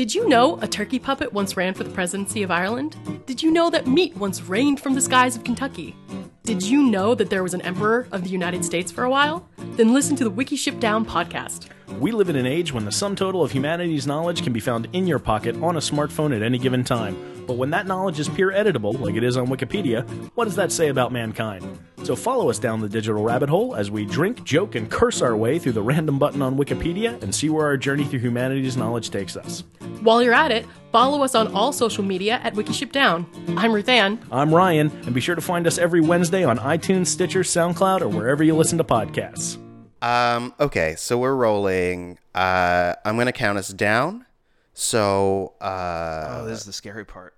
Did you know a turkey puppet once ran for the presidency of Ireland? Did you know that meat once rained from the skies of Kentucky? Did you know that there was an emperor of the United States for a while? Then listen to the Wikiship Down podcast. We live in an age when the sum total of humanity's knowledge can be found in your pocket on a smartphone at any given time. But when that knowledge is peer editable, like it is on Wikipedia, what does that say about mankind? So follow us down the digital rabbit hole as we drink, joke, and curse our way through the random button on Wikipedia and see where our journey through humanity's knowledge takes us. While you're at it, follow us on all social media at Wikiship Down. I'm Ruth Ann. I'm Ryan, and be sure to find us every Wednesday on iTunes, Stitcher, SoundCloud, or wherever you listen to podcasts. Um, okay, so we're rolling. Uh, I'm gonna count us down. So, uh, Oh, this is the scary part.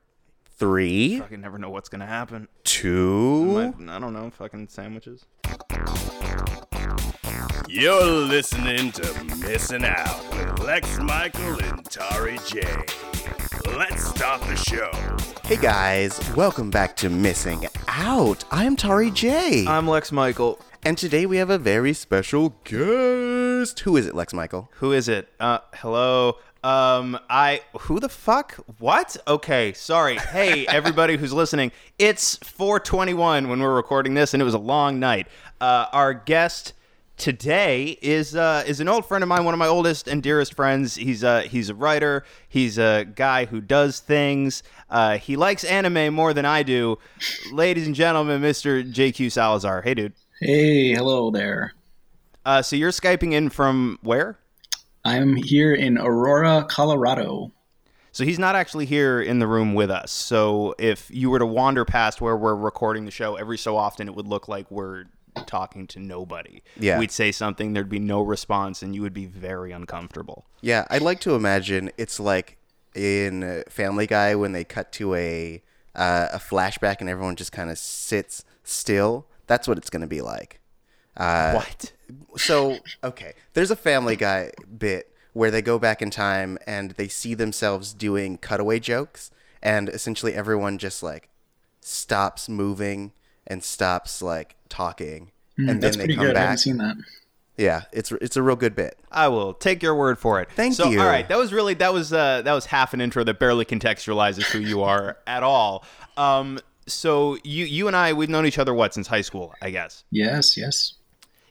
three, Fucking never know what's gonna happen. two. Might- I don't know. Fucking sandwiches. You're listening to Missing Out with Lex Michael and Tari J. Let's start the show. Hey guys, welcome back to Missing Out. I'm Tari J, I'm Lex Michael. And today we have a very special guest. Who is it, Lex Michael? Who is it? Uh, hello. Um, I. Who the fuck? What? Okay, sorry. Hey, everybody who's listening. It's 4:21 when we're recording this, and it was a long night. Uh, our guest today is uh, is an old friend of mine, one of my oldest and dearest friends. He's uh, he's a writer. He's a guy who does things. Uh, he likes anime more than I do. Ladies and gentlemen, Mr. JQ Salazar. Hey, dude. Hey, hello there. Uh, so you're skyping in from where? I'm here in Aurora, Colorado. So he's not actually here in the room with us. So if you were to wander past where we're recording the show, every so often it would look like we're talking to nobody. Yeah. We'd say something, there'd be no response, and you would be very uncomfortable. Yeah, I'd like to imagine it's like in uh, Family Guy when they cut to a uh, a flashback and everyone just kind of sits still. That's what it's going to be like. Uh, what? so okay there's a family guy bit where they go back in time and they see themselves doing cutaway jokes and essentially everyone just like stops moving and stops like talking and then they come good. I back haven't seen that. yeah it's it's a real good bit I will take your word for it. Thank so, you. All right, that was really that was uh, that was half an intro that barely contextualizes who you are at all. Um, so you you and I we've known each other what since high school, I guess. Yes, yes.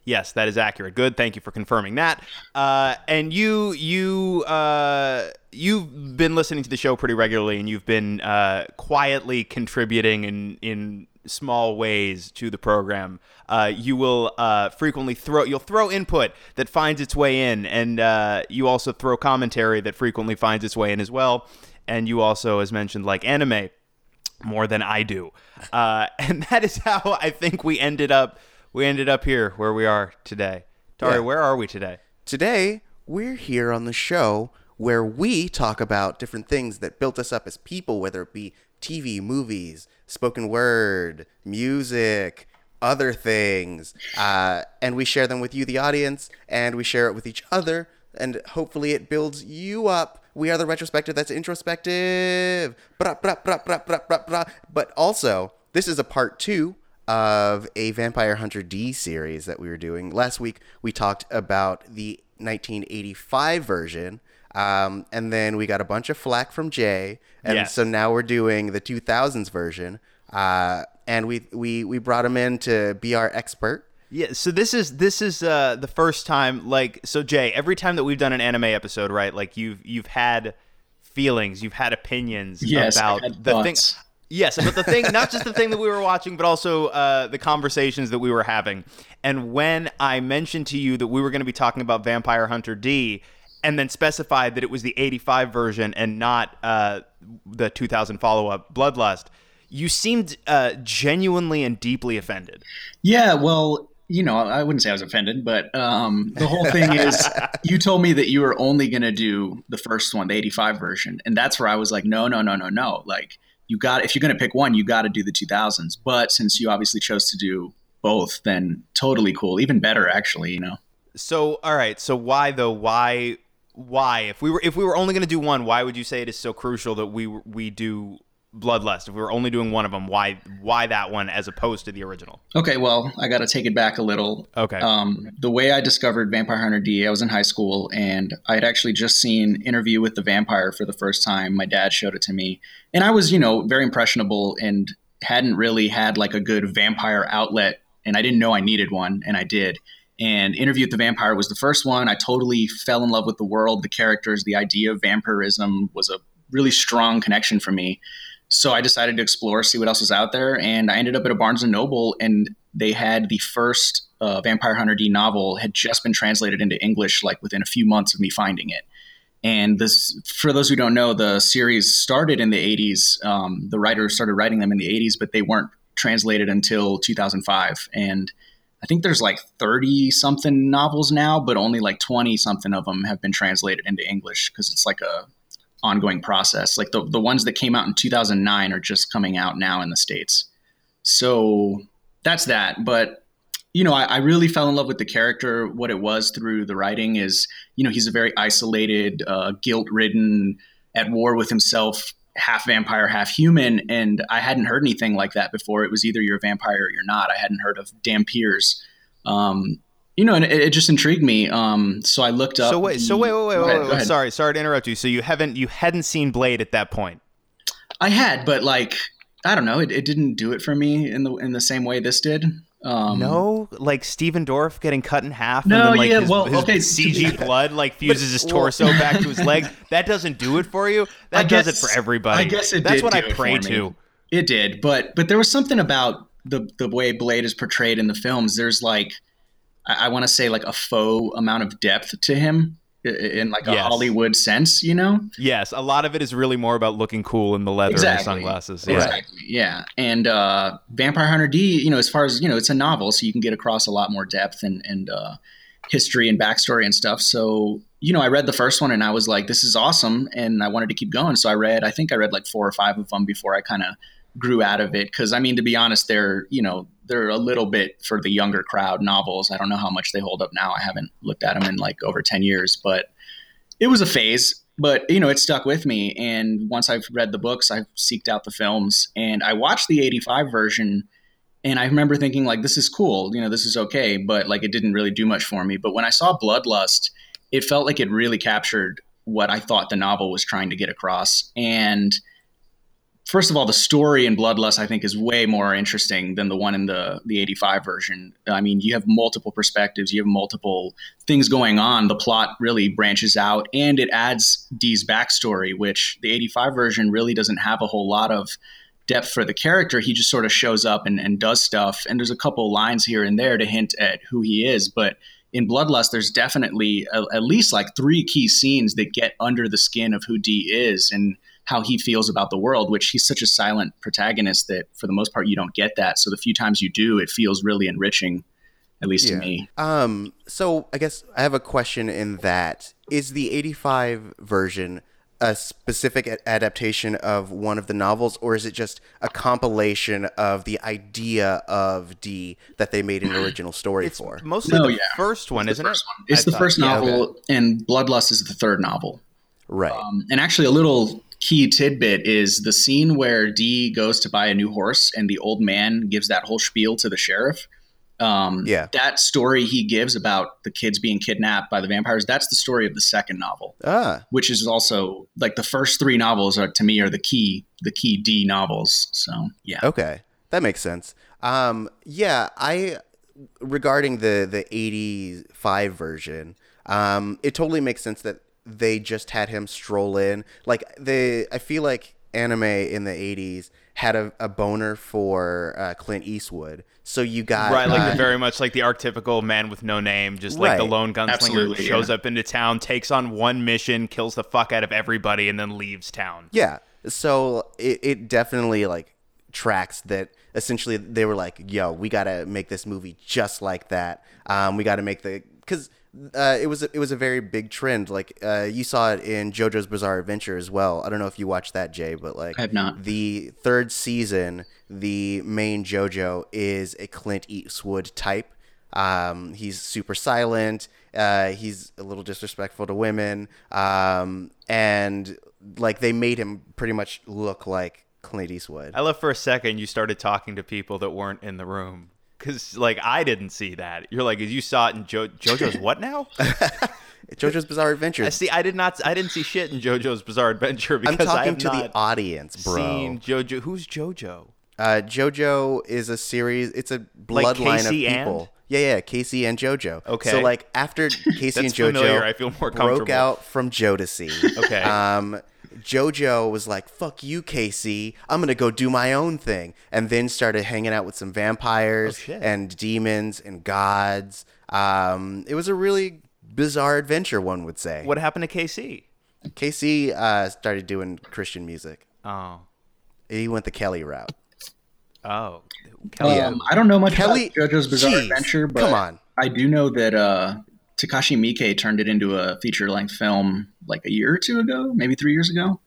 Yes, that is accurate. Good. Thank you for confirming that. Uh, and you you uh, you've been listening to the show pretty regularly, and you've been uh, quietly contributing in in small ways to the program. Uh, you will uh, frequently throw you'll throw input that finds its way in, and uh, you also throw commentary that frequently finds its way in as well. And you also, as mentioned, like anime more than I do, uh, and that is how I think we ended up. We ended up here where we are today. Tari, Yeah. where are we today? today we're here on the show where we talk about different things that built us up as people whether it be tv movies spoken word music other things uh, and we share them with you the audience and we share it with each other and hopefully it builds you up we are the retrospective that's introspective Bra, bra, bra, bra, bra, bra, bra. but also this is a part two of a Vampire Hunter D series that we were doing. Last week, we talked about the 1985 version, um, and then we got a bunch of flack from Jay, and Yes. so now we're doing the 2000s version. Uh, and we, we we brought him in to be our expert. Yeah, so this is this is uh, the first time. Like, so Jay, every time that we've done an anime episode, right? Like you've you've had feelings, you've had opinions Yes, about the thing. Yes, but the thing, not just the thing that we were watching, but also uh, the conversations that we were having. And when I mentioned to you that we were going to be talking about Vampire Hunter D, and then specified that it was the 85 version and not uh, the 2000 follow up Bloodlust, you seemed uh, genuinely and deeply offended. Yeah, well, you know, I wouldn't say I was offended, but um, the whole thing is you told me that you were only going to do the first one, the 85 version. And that's where I was like, no, no, no, no, no. Like, you got, if you're going to pick one, you got to do the 2000s. But since you obviously chose to do both, then totally cool. Even better, actually, you know? So, all right. So, why though? Why? Why? If we were if we were only going to do one, why would you say it is so crucial that we we do Bloodlust? If we were only doing one of them, why why that one as opposed to the original? Okay, well, I got to take it back a little. Okay. Um, the way I discovered Vampire Hunter D, I was in high school and I had actually just seen Interview with the Vampire for the first time. My dad showed it to me, and I was, you know, very impressionable and hadn't really had like a good vampire outlet, and I didn't know I needed one, and I did. And Interview with the Vampire was the first one. I totally fell in love with the world, the characters, the idea of vampirism was a really strong connection for me. So I decided to explore, see what else was out there, and I ended up at a Barnes and Noble, and they had the first uh, Vampire Hunter D novel had just been translated into English, like within a few months of me finding it. And this, for those who don't know, the series started in the 80s. Um, the writers started writing them in the 80s, but they weren't translated until 2005. And I think there's like 30 something novels now, but only like 20 something of them have been translated into English because it's like a ongoing process. Like the, the ones that came out in 2009 are just coming out now in the States. So that's that. But, you know, I, I really fell in love with the character. What it was through the writing is, you know, he's a very isolated, uh, guilt ridden, at war with himself half vampire, half human, and I hadn't heard anything like that before. It was either you're a vampire or you're not. I hadn't heard of Dhampirs. Um, you know, and it, it, just intrigued me. Um, so I looked up. So wait, the, so wait, wait, wait, wait, ahead, wait, sorry, sorry to interrupt you. So you haven't you hadn't seen Blade at that point. I had, but like I don't know, it, it didn't do it for me in the in the same way this did. Um, No, like Stephen Dorff getting cut in half. No, and then, like, yeah, his, well, his okay, CG blood like fuses his torso back to his legs. That doesn't do it for you. That does it for everybody. I guess it did. That's what I pray to. It did, but but there was something about the the way Blade is portrayed in the films. There's like I, I want to say like a faux amount of depth to him in like a Yes. Hollywood sense, you know? Yes, a lot of it is really more about looking cool in the leather and Exactly. the sunglasses. Yeah. Exactly. Yeah. And uh, Vampire Hunter D, you know, as far as you know, it's a novel, so you can get across a lot more depth and and uh, history and backstory and stuff. So you know, I read the first one and I was like, this is awesome, and I wanted to keep going. So I read, I think I read like four or five of them before I kind of grew out of it. Because I mean, to be honest, they're you know they're a little bit for the younger crowd novels. I don't know how much they hold up now. I haven't looked at them in like over ten years, but it was a phase, but you know, it stuck with me. And once I've read the books, I've seeked out the films and I watched the 85 version. And I remember thinking, like, this is cool, you know, this is okay, but like, it didn't really do much for me. But when I saw Bloodlust, it felt like it really captured what I thought the novel was trying to get across. And first of all, the story in Bloodlust, I think, is way more interesting than the one in the the 85 version. I mean, you have multiple perspectives, you have multiple things going on. The plot really branches out, and it adds D's backstory, which the 85 version really doesn't have a whole lot of depth for the character. He just sort of shows up and, and does stuff, and there's a couple lines here and there to hint at who he is, but in Bloodlust, there's definitely a, at least like three key scenes that get under the skin of who D is and how he feels about the world, which he's such a silent protagonist that for the most part you don't get that. So the few times you do, it feels really enriching, at least to me. Um, so I guess I have a question in that is the 85 version a specific a- adaptation of one of the novels, or is it just a compilation of the idea of D that they made an original story for? Mostly No, the yeah. first one, isn't First it? one. It's I the thought- first yeah, novel, and Bloodlust is the third novel. Right. Um, and actually, a little key tidbit is the scene where D goes to buy a new horse, and the old man gives that whole spiel to the sheriff. Um, Yeah. That story he gives about the kids being kidnapped by the vampires, that's the story of the second novel, ah, which is also like the first three novels are to me are the key, the key D novels. So yeah. okay, that makes sense. Um, yeah, I regarding the the 85 version, um, it totally makes sense that they just had him stroll in. Like they, I feel like anime in the 80s had a, a boner for uh, Clint Eastwood. So you got Right, like uh, the very much like the archetypical man with no name, just like the lone gunslinger Absolutely, shows yeah. up into town, takes on one mission, kills the fuck out of everybody, and then leaves town. Yeah. So it, it definitely like tracks that essentially they were like, yo, we got to make this movie just like that. Um, we got to make the, cause uh, it was, a, it was a very big trend. Like, uh, you saw it in JoJo's Bizarre Adventure as well. I don't know if you watched that, Jay, but like, I have not. the third season, the main JoJo is a Clint Eastwood type. Um, he's super silent. Uh, he's a little disrespectful to women. Um, and like they made him pretty much look like Clint Eastwood. I love for a second you started talking to people that weren't in the room. Cause like I didn't see that. You're like, you saw it in jo- JoJo's what now? JoJo's Bizarre Adventure. I see. I did not. I didn't see shit in JoJo's Bizarre Adventure I'm because I talking to the audience, bro. seen JoJo. Who's JoJo? Uh, JoJo is a series. It's a Like bloodline of K-Ci and? people. Yeah, yeah, K-Ci and JoJo. Okay. So like after K-Ci and JoJo familiar. I feel more broke out from Jodeci. Okay. Um, JoJo was like, "Fuck you, K-Ci. I'm gonna go do my own thing," and then started hanging out with some vampires Oh, and demons and gods. Um, it was a really bizarre adventure, one would say. What happened to K-Ci? K-Ci uh, started doing Christian music. Oh, He went the Kelly route. oh, Kelly. Um, I don't know much Kelly- about JoJo's Bizarre Jeez, Adventure, but come on. I do know that uh, Takashi Miike turned it into a feature-length film like a year or two ago, maybe three years ago.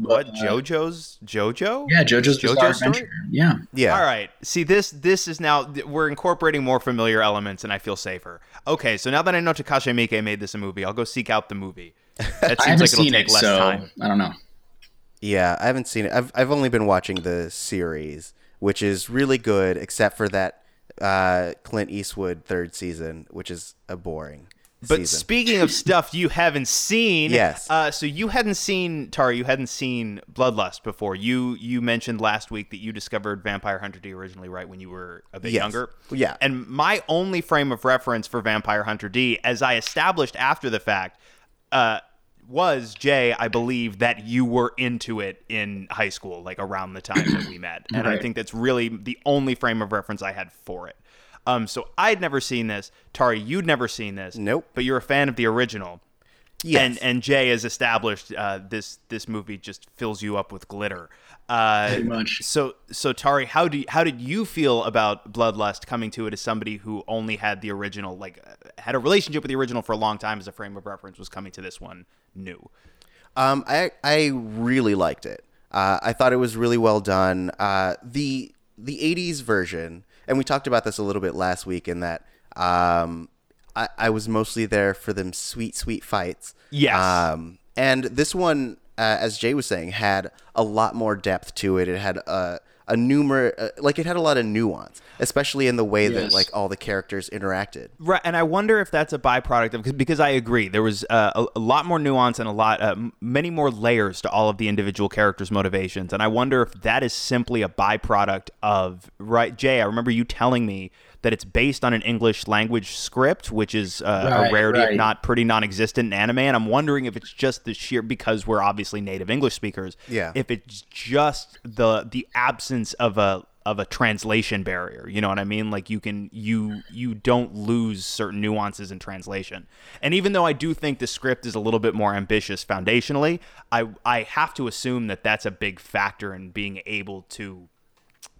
What uh, JoJo's JoJo? Yeah, JoJo's Bizarre JoJo story? Adventure. Yeah. Yeah. All right. See this this is now we're incorporating more familiar elements and I feel safer. Okay, so now that I know Takashi Miike made this a movie, I'll go seek out the movie. That I seems haven't like it'll seen take it, less so time. I don't know. Yeah, I haven't seen it. I've I've only been watching the series, which is really good, except for that uh, Clint Eastwood third season, which is a boring But season. speaking of stuff you haven't seen, Yes. Uh, so you hadn't seen Tari, you hadn't seen Bloodlust before. You you mentioned last week that you discovered Vampire Hunter D originally, right when you were a bit Yes. younger. Yeah. And my only frame of reference for Vampire Hunter D, as I established after the fact, uh, was Jay. I believe that you were into it in high school, like around the time that we met, and I think that's really the only frame of reference I had for it. Um, so I'd never seen this. Tari, you'd never seen this. Nope. But you're a fan of the original. yes. And and Jay has established uh, this this movie just fills you up with glitter. Uh, Pretty much. So so Tari, how do you, how did you feel about Bloodlust coming to it as somebody who only had the original, like uh, had a relationship with the original for a long time as a frame of reference, was coming to this one new? Um, I I really liked it. Uh, I thought it was really well done. Uh, the the '80s version, and we talked about this a little bit last week, in that um, I, I was mostly there for them sweet sweet fights. Yes. Um, and this one, uh, as Jay was saying, had a lot more depth to it. It had a a numer uh, like it had a lot of nuance, especially in the way that like all the characters interacted. Right, and I wonder if that's a byproduct of because, because I agree there was uh, a, a lot more nuance and a lot uh, many more layers to all of the individual characters' motivations, and I wonder if that is simply a byproduct of right. Jay, I remember you telling me that it's based on an English language script, which is uh, a Right, rarity, if not pretty non-existent in anime, and I'm wondering if it's just the sheer because we're obviously native English speakers. Yeah. If it's just the the absence of a of a translation barrier. You know what I mean? Like you can you you don't lose certain nuances in translation. And even though I do think the script is a little bit more ambitious foundationally, I I have to assume that that's a big factor in being able to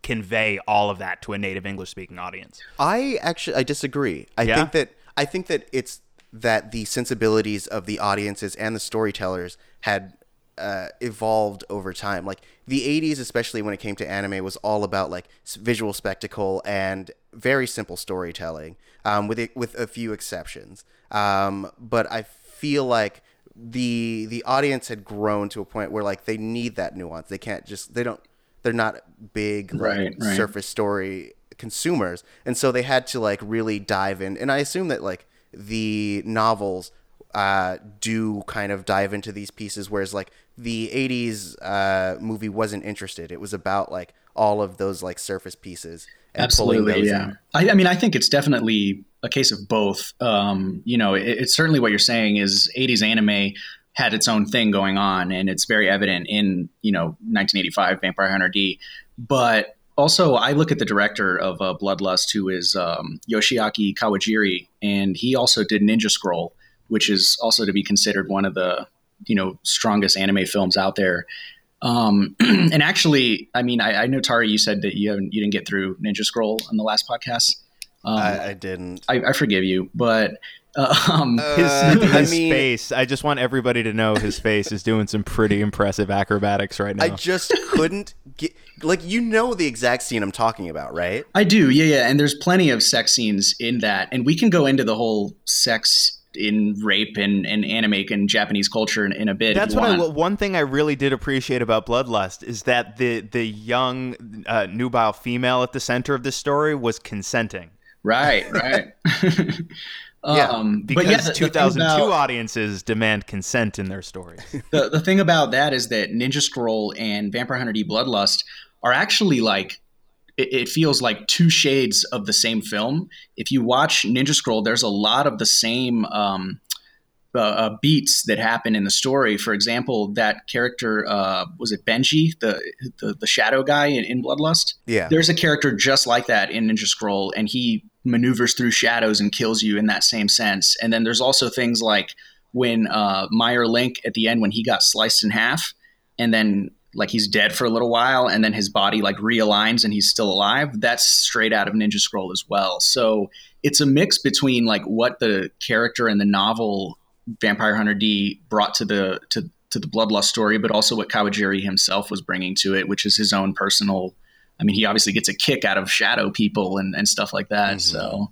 convey all of that to a native English speaking audience. I actually I disagree. I Yeah? think that I think that it's that the sensibilities of the audiences and the storytellers had uh, evolved over time. Like the '80s, especially when it came to anime, was all about like visual spectacle and very simple storytelling, um, with it, with a few exceptions. Um, but I feel like the the audience had grown to a point where like they need that nuance. They can't just they don't they're not big like, Right, right. surface story consumers and so they had to like really dive in and i assume that like the novels uh, do kind of dive into these pieces whereas like the 80s uh, movie wasn't interested it was about like all of those like surface pieces Absolutely, yeah. I, I mean, I think it's definitely a case of both. Um, you know, it, it's certainly what you're saying is 80s anime had its own thing going on, and it's very evident in you know 1985 Vampire Hunter D. But also, I look at the director of uh, Bloodlust, who is um, Yoshiaki Kawajiri, and he also did Ninja Scroll, which is also to be considered one of the you know strongest anime films out there. Um, and actually, I mean, I, I know Tari, you said that you haven't, you didn't get through Ninja Scroll on the last podcast. Um, I, I didn't I, I forgive you, but um, His, Uh, I mean- face, I just want everybody to know his face is doing some pretty impressive acrobatics right now. i just couldn't get like you know the exact scene i'm talking about right I do, yeah, yeah. And there's plenty of sex scenes in that, and we can go into the whole sex in rape and, and anime and Japanese culture in, in a bit. That's you what I. One thing I really did appreciate about Bloodlust is that the the young uh, nubile female at the center of this story was consenting. Right, right. Yeah, um, Because yeah, the- the 2002 about- audiences demand consent in their stories. the, the thing about that is that Ninja Scroll and Vampire Hunter D Bloodlust are actually like it, it feels like two shades of the same film. If you watch Ninja Scroll, there's a lot of the same um, uh, uh, beats that happen in the story. For example, that character uh, was it Benji, the the, the shadow guy in, in Bloodlust. Yeah. There's a character just like that in Ninja Scroll, and he maneuvers through shadows and kills you in that same sense. And then there's also things like when uh, Meier Link at the end when he got sliced in half, and then like he's dead for a little while, and then his body like realigns and he's still alive. That's straight out of Ninja Scroll as well. So it's a mix between like what the character in the novel Vampire Hunter D brought to the to to the Bloodlust story, but also what Kawajiri himself was bringing to it, which is his own personal. I mean, he obviously gets a kick out of shadow people and, and stuff like that. So,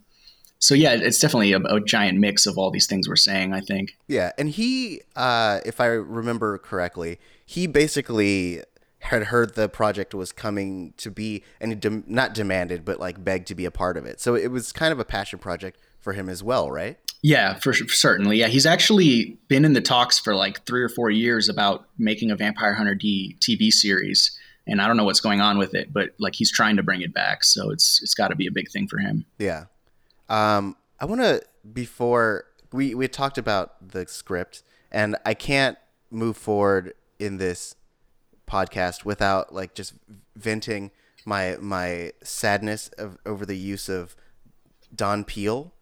so yeah, it's definitely a, a giant mix of all these things we're saying. I think. Yeah, and he, uh, if I remember correctly, he basically had heard the project was coming to be, and he not demanded, but like begged to be a part of it. So it was kind of a passion project for him as well, right? Yeah, for, for certainly. Yeah, he's actually been in the talks for like three or four years about making a Vampire Hunter D TV series, and I don't know what's going on with it, but like he's trying to bring it back. So it's it's got to be a big thing for him. Yeah. Um, I want to before we we talked about the script, and I can't move forward in this podcast without like just venting my my sadness of, over the use of Don Peel.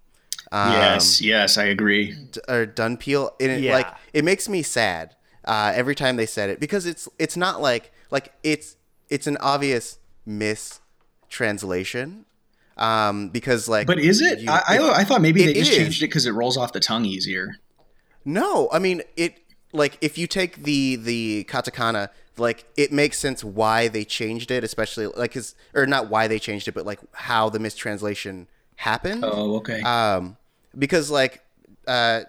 Um, yes, yes, I agree. d- or Dun Peel, and it, Yeah. like it makes me sad uh, every time they said it because it's it's not like like it's it's an obvious mistranslation. Um, because like, But is it? you- I, I, I thought maybe they just is. changed it because it rolls off the tongue easier. No, I mean it. Like if you take the the katakana, like it makes sense why they changed it, especially like his or not why they changed it, but like how the mistranslation happened. Oh, okay. Um, because like, uh,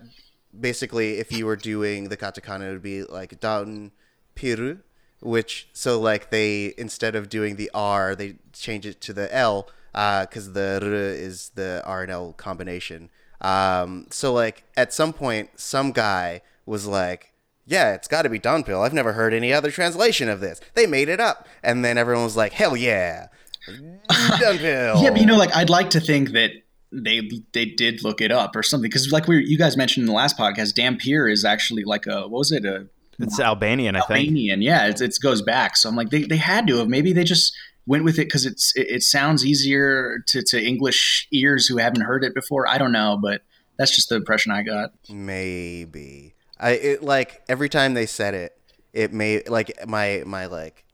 basically, if you were doing the katakana, it would be like dan piru, which so like they instead of doing the R, they change it to the L, uh, because the R is the R and L combination. Um, so like at some point, some guy was like, "Yeah, it's got to be Dunpill. I've never heard any other translation of this. They made it up." And then everyone was like, "Hell yeah, Dunpill." Yeah, but you know, like I'd like to think that they they did look it up or something because, like we you guys mentioned in the last podcast, Dhampir is actually like a what was it a It's Albanian, I think. Albanian? Yeah, it, it goes back. So I'm like, they, they had to have. Maybe they just went with it because it's it, it sounds easier to, to English ears who haven't heard it before. I don't know, but that's just the impression I got. Maybe I it like every time they said it, it made like my my like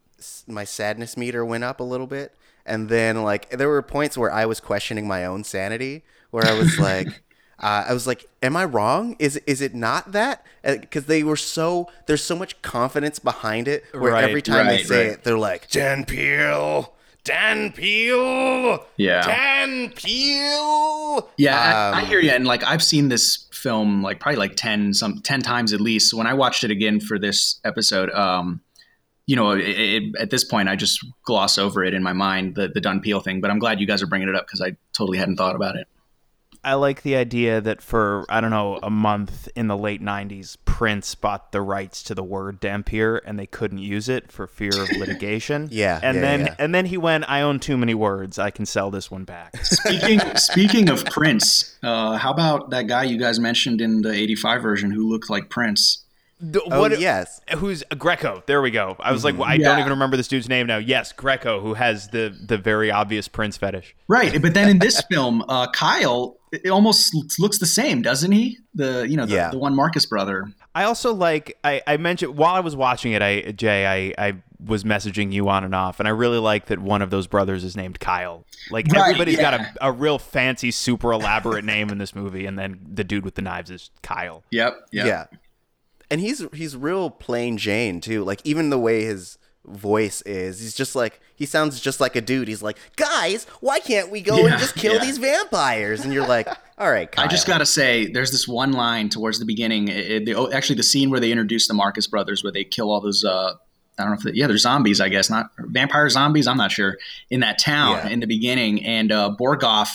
my sadness meter went up a little bit, and then like there were points where I was questioning my own sanity, where I was like. Uh, I was like, "Am I wrong? Is is it not that?" Because they were so there's so much confidence behind it. Where Right, every time they say right. it, they're like, Dan Peel! Dan Peel! Yeah. Dan Peel! Yeah, I, I Um, hear you. And like I've seen this film like probably like ten some ten times at least. So when I watched it again for this episode, um, you know, it, it, at this point I just gloss over it in my mind the the Dun Peel thing. But I'm glad you guys are bringing it up because I totally hadn't thought about it. I like the idea that for I don't know a month in the late '90s, Prince bought the rights to the word Dhampir, and they couldn't use it for fear of litigation. Yeah, and yeah, then yeah. and then he went, "I own too many words. I can sell this one back." Speaking speaking of Prince, uh, how about that guy you guys mentioned in the '85 version who looked like Prince? "Oh What- yes, Who's Greco? There we go. I was like, well, I don't even remember this dude's name now. Yes, Greco, who has the the very obvious Prince fetish. Right, but then in this film, uh, Kyle it almost looks the same, doesn't he? The you know the, Yeah. the one Marcus brother. I also like I, I mentioned while I was watching it, I Jay, I, I was messaging you on and off, and I really like that one of those brothers is named Kyle. Like Right, everybody's got a, a real fancy, super elaborate name in this movie, and then the dude with the knives is Kyle. Yep. Yep. yeah. And he's he's real plain Jane too. Like even the way his voice is. He's just like he sounds just like a dude. He's like, guys, why can't we go Yeah, and just kill yeah. these vampires? And you're like, all right, Kyle. I just gotta say, there's this one line towards the beginning. It, the, oh, actually, the scene where they introduce the Marcus brothers, where they kill all those. Uh, I don't know if they, yeah, they're zombies. I guess not vampire zombies. I'm not sure. In that town Yeah. in the beginning, and uh, Borgoff,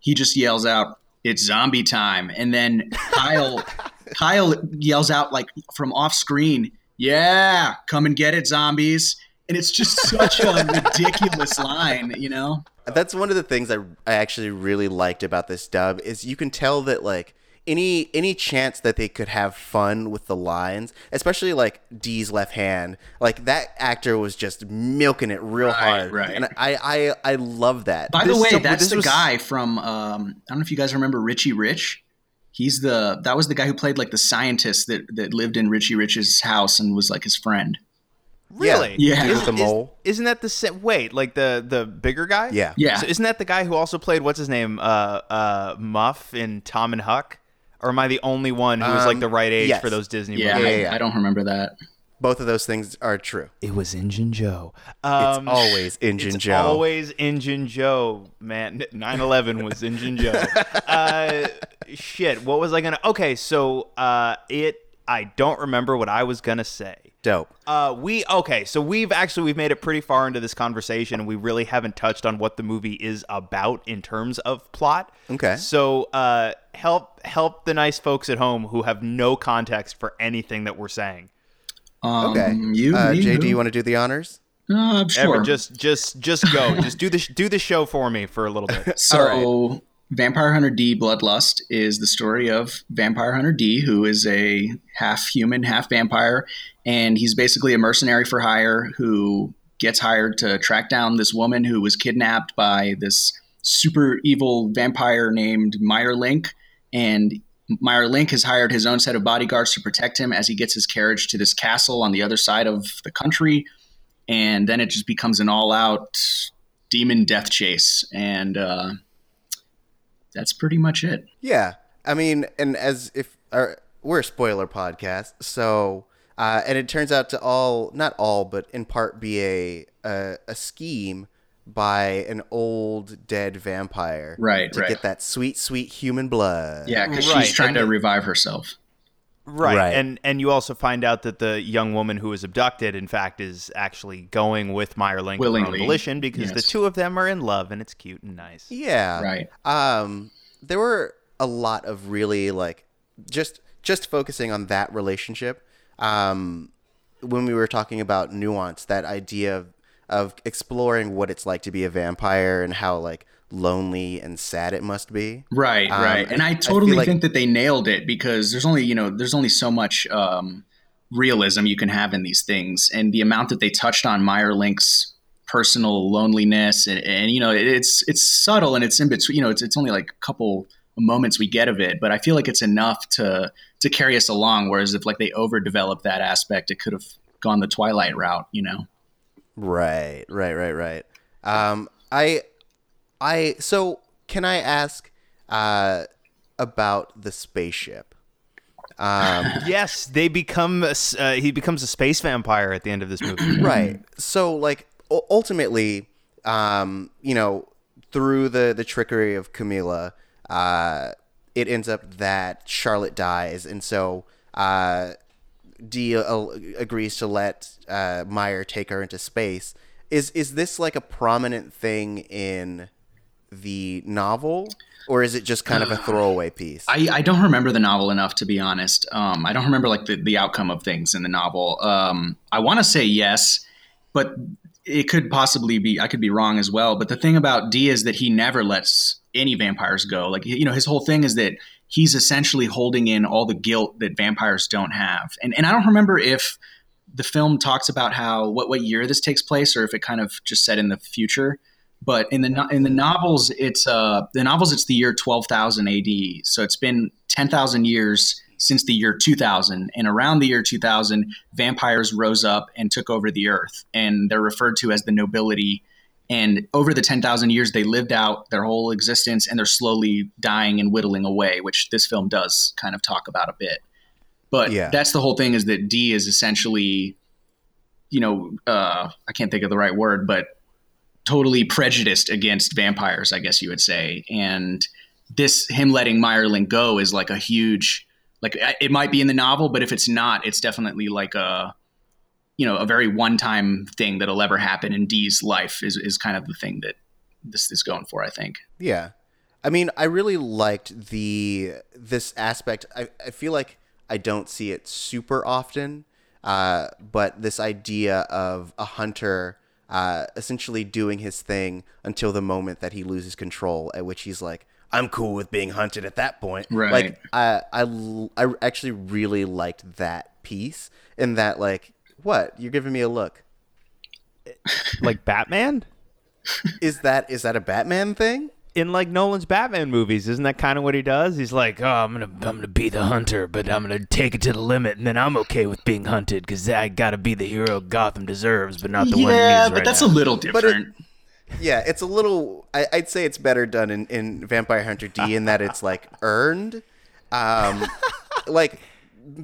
he just yells out, "It's zombie time!" And then Kyle, Kyle yells out like from off screen, "Yeah, come and get it, zombies!" And it's just such a ridiculous line, you know. That's one of the things I, I actually really liked about this dub is you can tell that like any any chance that they could have fun with the lines, especially like D's left hand, like that actor was just milking it real hard, right. And I I I love that. By This- the way, so that's this the was- guy from um, I don't know if you guys remember Richie Rich. He's the that was the guy who played like the scientist that that lived in Richie Rich's house and was like his friend. Really? Yeah. He was the Is- mole. Isn't that the same? Wait, like the the bigger guy? Yeah. Yeah. So isn't that the guy who also played what's his name? Uh, uh, Muff in Tom and Huck. Or am I the only one who was like Um, the right age yes. for those Disney Yeah, movies? I, Yeah, yeah. I don't remember that. Both of those things are true. It was Injun Joe. It's Um, always Injun Joe. it's Joe. Always Injun Joe, man. 9/11 was Injun Joe. Uh, shit. What was I gonna? Okay, so uh, it. I don't remember what I was gonna say. Dope. Uh, we okay. So we've actually we've made it pretty far into this conversation, and we really haven't touched on what the movie is about in terms of plot. Okay. So uh, help help the nice folks at home who have no context for anything that we're saying. Um, Okay. you, uh, me, Jay, who? do you want to do the honors? Uh, sure. Evan, just just just go. just do the sh- do the show for me for a little bit. So, Vampire Hunter D Bloodlust is the story of Vampire Hunter D, who is a half human, half vampire. And he's basically a mercenary for hire who gets hired to track down this woman who was kidnapped by this super evil vampire named Meier Link. And Meier Link has hired his own set of bodyguards to protect him as he gets his carriage to this castle on the other side of the country. And then it just becomes an all out demon death chase. And, uh, that's pretty much it. Yeah, I mean, and as if our, we're a spoiler podcast, so uh, and it turns out to all not all, but in part be a a, a scheme by an old dead vampire, Right, To right. get that sweet, sweet human blood. Yeah, because Right, she's trying and to the- revive herself. Right. Right. And and you also find out that the young woman who was abducted, in fact, is actually going with Meier Link of her own Willingly. volition because the two of them are in love and it's cute and nice. Yeah. Right. Um, there were a lot of really like just just focusing on that relationship. Um, when we were talking about nuance, that idea of of exploring what it's like to be a vampire and how like lonely and sad it must be. Right, Um, right. And I- I I totally like- think that they nailed it because there's only, you know, there's only so much um, realism you can have in these things. And the amount that they touched on Meier Link's personal loneliness and, and you know, it's it's subtle and it's in between, you know, it's, it's only like a couple moments we get of it, but I feel like it's enough to to carry us along. Whereas if like they overdeveloped that aspect, it could have gone the Twilight route, you know? Right, right, right, right. Um, I, I. So, can I ask uh, about the spaceship? Um, Yes, they become a uh, he becomes a space vampire at the end of this movie. right. So, like, ultimately, um, you know, through the the trickery of Camilla, uh, it ends up that Charlotte dies, and so uh, D uh, agrees to let uh, Meier take her into space. Is is this like a prominent thing in the novel, or is it just kind of a throwaway piece? I, I don't remember the novel enough to be honest. Um, I don't remember like the, the outcome of things in the novel. Um, I want to say yes, but it could possibly be. I could be wrong as well. But the thing about D is that he never lets any vampires go. Like you know, his whole thing is that he's essentially holding in all the guilt that vampires don't have. And and I don't remember if the film talks about how what what year this takes place or if it kind of just set in the future. But in the in the novels, it's uh the novels it's the year twelve thousand A.D. So it's been ten thousand years since the year two thousand, and around the year two thousand, vampires rose up and took over the earth, and they're referred to as the nobility. And over the ten thousand years, they lived out their whole existence, and they're slowly dying and whittling away, which this film does kind of talk about a bit. But Yeah. that's the whole thing: is that D is essentially you know, uh, I can't think of the right word, but totally prejudiced against vampires, I guess you would say. And this him letting Meier Link go is like a huge like it might be in the novel, but if it's not, it's definitely like a you know a very one time thing that'll ever happen in D's life is is kind of the thing that this is going for. I think. Yeah, I mean, I really liked the this aspect. I I feel like I don't see it super often, uh, but this idea of a hunter. Uh, essentially doing his thing until the moment that he loses control, at which he's like, I'm cool with being hunted at that point. Right. Like I, I, I actually really liked that piece and that like what you're giving me a look. like Batman Is that is that a Batman thing? in like Nolan's Batman movies. Isn't that kind of what he does? He's like, oh, I'm gonna I'm gonna be the hunter, but I'm gonna take it to the limit, and then I'm okay with being hunted because I gotta be the hero Gotham deserves, but not the one. yeah, but right that's now. a little But it- different. Yeah, it's a little. I, I'd say it's better done in, in Vampire Hunter D in that it's like earned. Um, like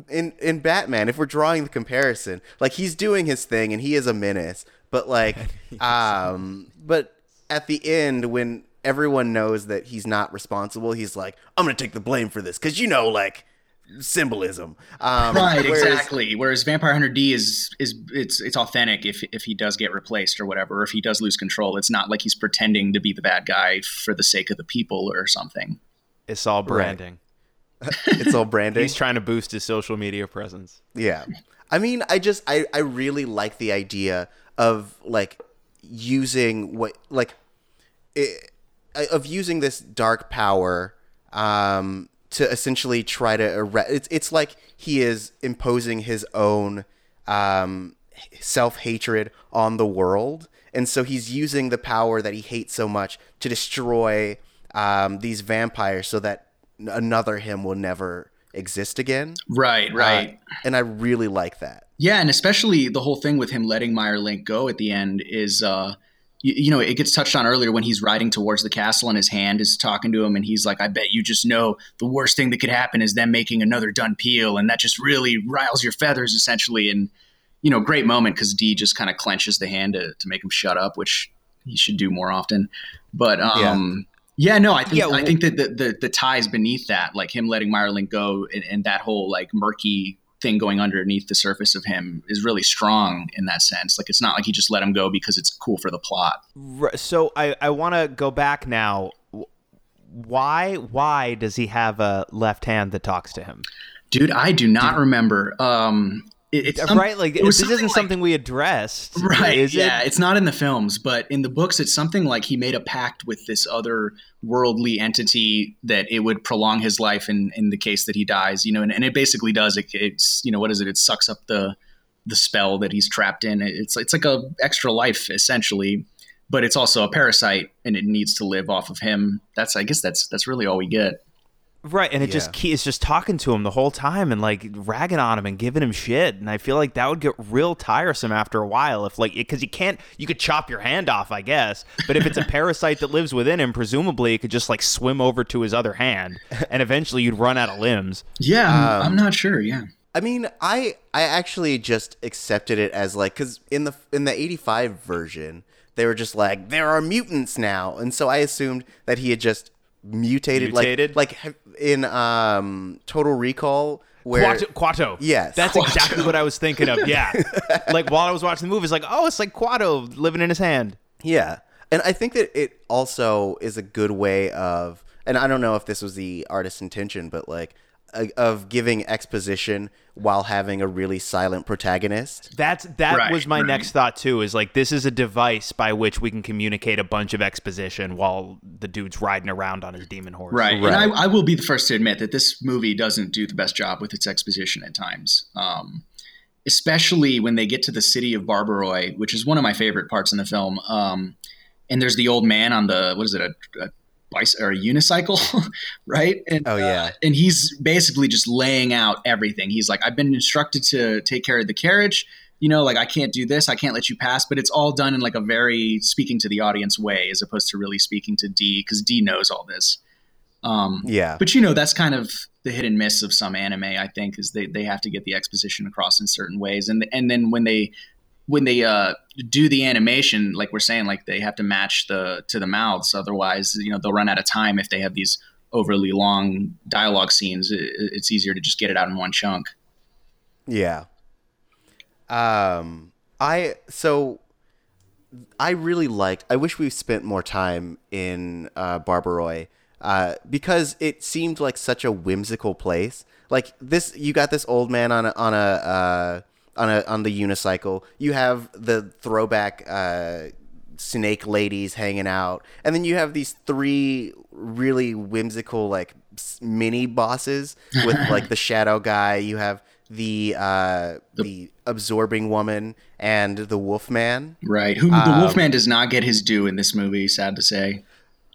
in in Batman, if we're drawing the comparison, like he's doing his thing and he is a menace, but like, um, but at the end when everyone knows that he's not responsible, he's like, I'm gonna take the blame for this because you know, like symbolism. Um, Right, whereas- exactly. Whereas Vampire Hunter D is is it's it's authentic if if he does get replaced or whatever, or if he does lose control. It's not like he's pretending to be the bad guy for the sake of the people or something. It's all branding. It's all branding. He's trying to boost his social media presence. Yeah. I mean, I just I I really like the idea of like using what like it, of using this dark power um to essentially try to erect it's it's like he is imposing his own um self-hatred on the world and so he's using the power that he hates so much to destroy um these vampires so that another him will never exist again Right, right. uh, and I really like that. Yeah, and especially the whole thing with him letting Meier Link go at the end is, uh, you, you know, it gets touched on earlier when he's riding towards the castle and his hand is talking to him, and he's like, "I bet you just know the worst thing that could happen is them making another done peel, and that just really riles your feathers, essentially." And you know, great moment because D just kind of clenches the hand to, to make him shut up, which he should do more often. But um, yeah. No, I think Yeah, I think that the, the the ties beneath that, like him letting Meier Link go, and, and that whole like murky thing going underneath the surface of him is really strong in that sense. Like it's not like he just let him go because it's cool for the plot. So I, I want to go back now. Why why does he have a left hand that talks to him? Dude, I do not remember. Um, it's right, like it this isn't something like- something we addressed, Right. Yeah, it? it's not in the films, but in the books, it's something like he made a pact with this other worldly entity that it would prolong his life in, in the case that he dies. You know, and, and it basically does. It, it's you know what is it? It sucks up the the spell that he's trapped in. It's it's like a extra life essentially, but it's also a parasite, and it needs to live off of him. That's I guess that's that's really all we get. Right, and it just Yeah. key is just talking to him the whole time and like ragging on him and giving him shit, and I feel like that would get real tiresome after a while if like because you can't you could chop your hand off, I guess, but if it's a parasite that lives within him, presumably it could just like swim over to his other hand, and eventually you'd run out of limbs. Yeah, I'm, um, I'm not sure. Yeah. I mean, I I actually just accepted it as like cuz in the in the 85 version, they were just like there are mutants now, and so I assumed that he had just mutated, Mutated? like like in um Total Recall where Kuato, Kuato. Yes. That's exactly what I was thinking of. Yeah. like while I was watching the movie, it's like, oh, it's like Kuato living in his hand. Yeah. And I think that it also is a good way of, and I don't know if this was the artist's intention, but like, of giving exposition while having a really silent protagonist. That's that Right, was my right. next thought too. Is like this is a device by which we can communicate a bunch of exposition while the dude's riding around on his demon horse. Right. Right. And I, I will be the first to admit that this movie doesn't do the best job with its exposition at times. Um, especially when they get to the city of Barbaroi, which is one of my favorite parts in the film. Um, and there's the old man on the, what is it, a, a bicycle or a unicycle, right? And, Oh, yeah. and he's basically just laying out everything. He's like, I've been instructed to take care of the carriage. You know, like I can't do this, I can't let you pass, but it's all done in like a very speaking to the audience way, as opposed to really speaking to D, because D knows all this. Um, Yeah. but you know, that's kind of the hit and miss of some anime. I think is they, they have to get the exposition across in certain ways, and and then when they when they uh, do the animation, like we're saying, like they have to match the to the mouths. Otherwise, you know, they'll run out of time if they have these overly long dialogue scenes. It, it's easier to just get it out in one chunk. Yeah. Um, I so I really liked. I wish we spent more time in uh, Barbaroi uh, because it seemed like such a whimsical place. Like this, you got this old man on a on a uh, on a on the unicycle. You have the throwback uh, snake ladies hanging out, and then you have these three really whimsical like mini bosses with like the shadow guy. You have the uh, the absorbing woman and the wolf man. Right. Who the Wolfman does not get his due in this movie. Sad to say.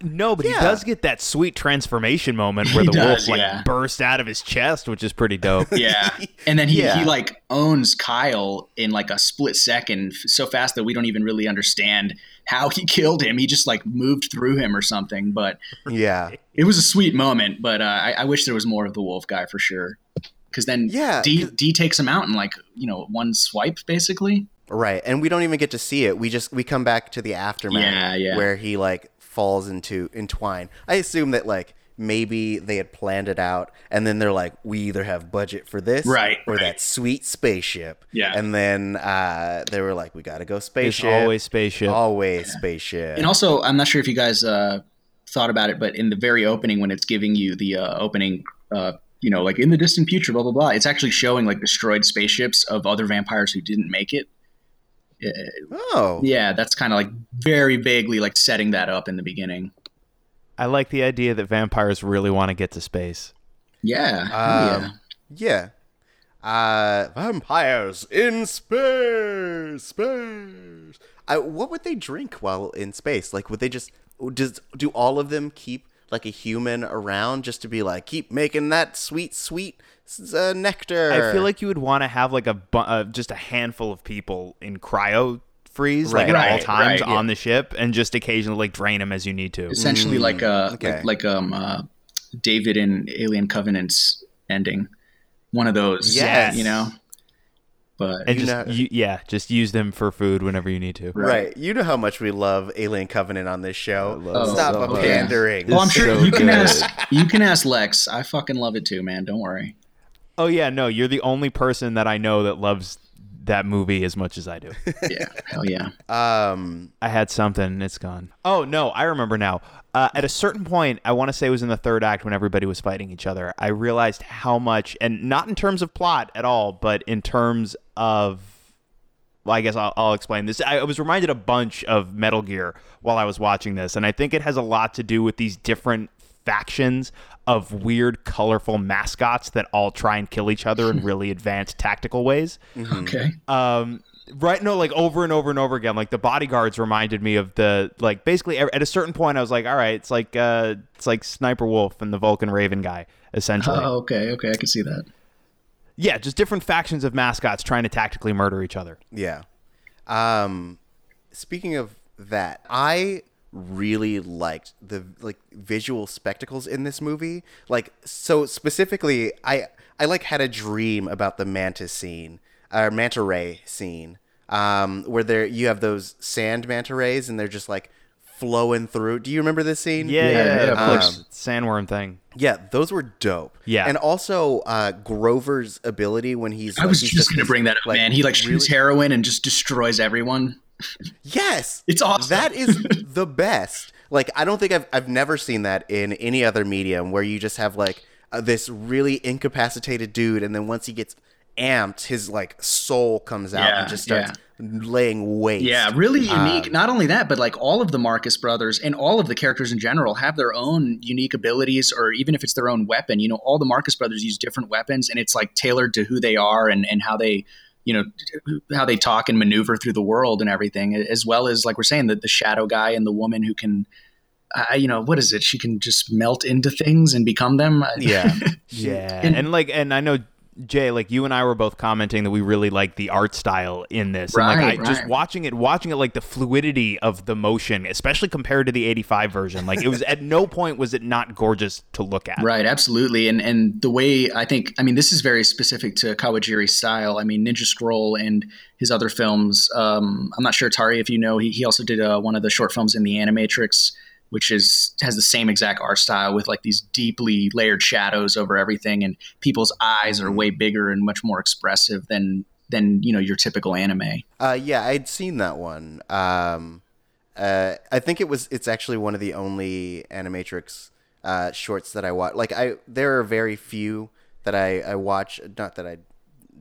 No, but Yeah. he does get that sweet transformation moment where He the wolf like yeah. bursts out of his chest, which is pretty dope. Yeah. And then he, Yeah. he like owns Kyle in like a split second so fast that we don't even really understand how he killed him. He just like moved through him or something. But Yeah, it was a sweet moment. But uh, I, I wish there was more of the wolf guy for sure. Because then Yeah, D, D takes him out in like, you know, one swipe basically. right. And we don't even get to see it. We just we come back to the aftermath Yeah, yeah. where he like falls into entwine. I assume that like maybe they had planned it out and then they're like we either have budget for this Right, or right. that sweet spaceship Yeah. and then uh they were like we got to go It's spaceship always spaceship. always spaceship And also, I'm not sure if you guys uh, thought about it, but in the very opening, when it's giving you the uh, opening, uh, you know, like in the distant future, blah blah blah, it's actually showing like destroyed spaceships of other vampires who didn't make it. Oh yeah, that's kind of like very vaguely like setting that up in the beginning. I like the idea that vampires really want to get to space. Yeah, oh, Um, yeah. Uh, vampires in space, space. I, what would they drink while in space? Like, would they just does do all of them keep like a human around just to be like keep making that sweet, sweet uh, nectar? I feel like you would want to have like a bu- uh, just a handful of people in cryo freeze like Right. at all Right, times right, on the ship and just occasionally like drain them as you need to. essentially like uh okay. like, like um uh, David in Alien Covenant's ending, one of those. Yes. you know. But And You just know- you, yeah, just use them for food whenever you need to. right. You know how much we love Alien Covenant on this show. love Stop so much. pandering. well, I'm sure so you can good. ask you can ask Lex. I fucking love it too, man. Don't worry. Oh yeah, no, you're the only person that I know that loves that movie as much as I do. Yeah, hell yeah. Um, I had something, and it's gone. Oh no, I remember now. Uh, at a certain point, I want to say it was in the third act when everybody was fighting each other. I realized how much, and not in terms of plot at all, but in terms of, well, I guess I'll, I'll explain this. I, I was reminded a bunch of Metal Gear while I was watching this, and I think it has a lot to do with these different factions of weird, colorful mascots that all try and kill each other in really advanced tactical ways Okay. um right no like over and over and over again like the bodyguards reminded me of the like basically at a certain point i was like all right it's like uh it's like sniper wolf and the vulcan raven guy essentially Oh, okay, okay. I can see that. yeah just different factions of mascots trying to tactically murder each other Yeah. Um, speaking of that, I really liked the like visual spectacles in this movie. Like so specifically, I I like had a dream about the mantis scene or manta ray scene, um, where there you have those sand manta rays and they're just like flowing through. Do you remember this scene? yeah yeah, Yeah, yeah, yeah, of of course course. sandworm thing Yeah, those were dope. Yeah. and also uh, Grover's ability when he's I like, was he's just gonna bring that up, like, man. He like shoots really- heroin and just destroys everyone. Yes, It's awesome. That is the best. Like I don't think I've I've never seen that in any other medium where you just have like uh, this really incapacitated dude, and then once he gets amped, his like soul comes out Yeah, and just starts laying waste. Yeah, really Um, unique. Not only that, but like all of the Marcus brothers and all of the characters in general have their own unique abilities, or even if it's their own weapon. You know, all the Marcus brothers use different weapons, and it's like tailored to who they are and and how they, you know, how they talk and maneuver through the world and everything. As well as like we're saying, that the shadow guy and the woman who can. Uh, you know what is it? She can just melt into things and become them. Yeah. yeah And- and like and i know Jay, like you and I were both commenting that we really like the art style in this. and like Right, I just watching it, watching it like the fluidity of the motion, especially compared to the 85 version. Like it was at no point was it not gorgeous to look at. Right, absolutely, and and the way I think, I mean, this is very specific to Kawajiri's style. I mean, Ninja Scroll and his other films. Um, I'm not sure Tari if you know. He, he also did uh, one of the short films in the Animatrix, which is has the same exact art style with like these deeply layered shadows over everything, and people's eyes are way bigger and much more expressive than than you know your typical anime. Uh, yeah, I'd seen that one. Um, uh, I think it was. It's actually one of the only Animatrix uh, shorts that I watch. Like I, there are very few that I, I watch. Not that I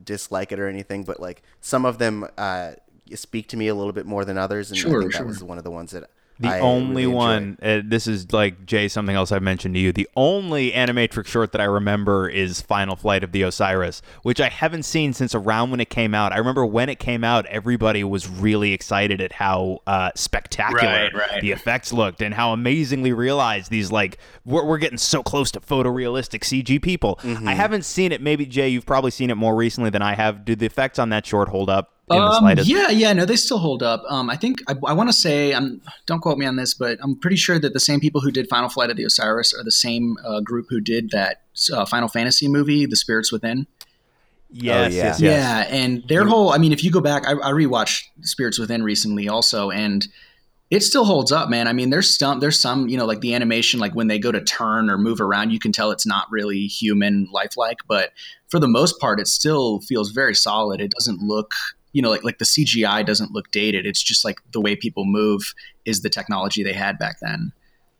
dislike it or anything, but like some of them uh, speak to me a little bit more than others, and I Sure, think that was one of the ones that The I only really one, uh, this is like Jay, something else I've mentioned to you. The only animatrix short that I remember is Final Flight of the Osiris, which I haven't seen since around when it came out. I remember when it came out, everybody was really excited at how uh, spectacular Right, right. the effects looked and how amazingly realized these, like, we're, we're getting so close to photorealistic CG people. Mm-hmm. I haven't seen it. Maybe, Jay, you've probably seen it more recently than I have. Do the effects on that short hold up in the Um, slightest? yeah, yeah, no, they still hold up. Um, I think I, I want to say, um, don't quote me on this, but I'm pretty sure that the same people who did Final Flight of the Osiris are the same uh, group who did that uh, Final Fantasy movie, The Spirits Within. Yes, yeah. yes, yes. Yeah, and their whole, I mean, if you go back, I, I rewatched Spirits Within recently also, and it still holds up, man. I mean, there's some, there's some, you know, like the animation, like when they go to turn or move around, you can tell it's not really human, lifelike, but for the most part, it still feels very solid. It doesn't look, you know, like like the CGI doesn't look dated. It's just like the way people move is the technology they had back then.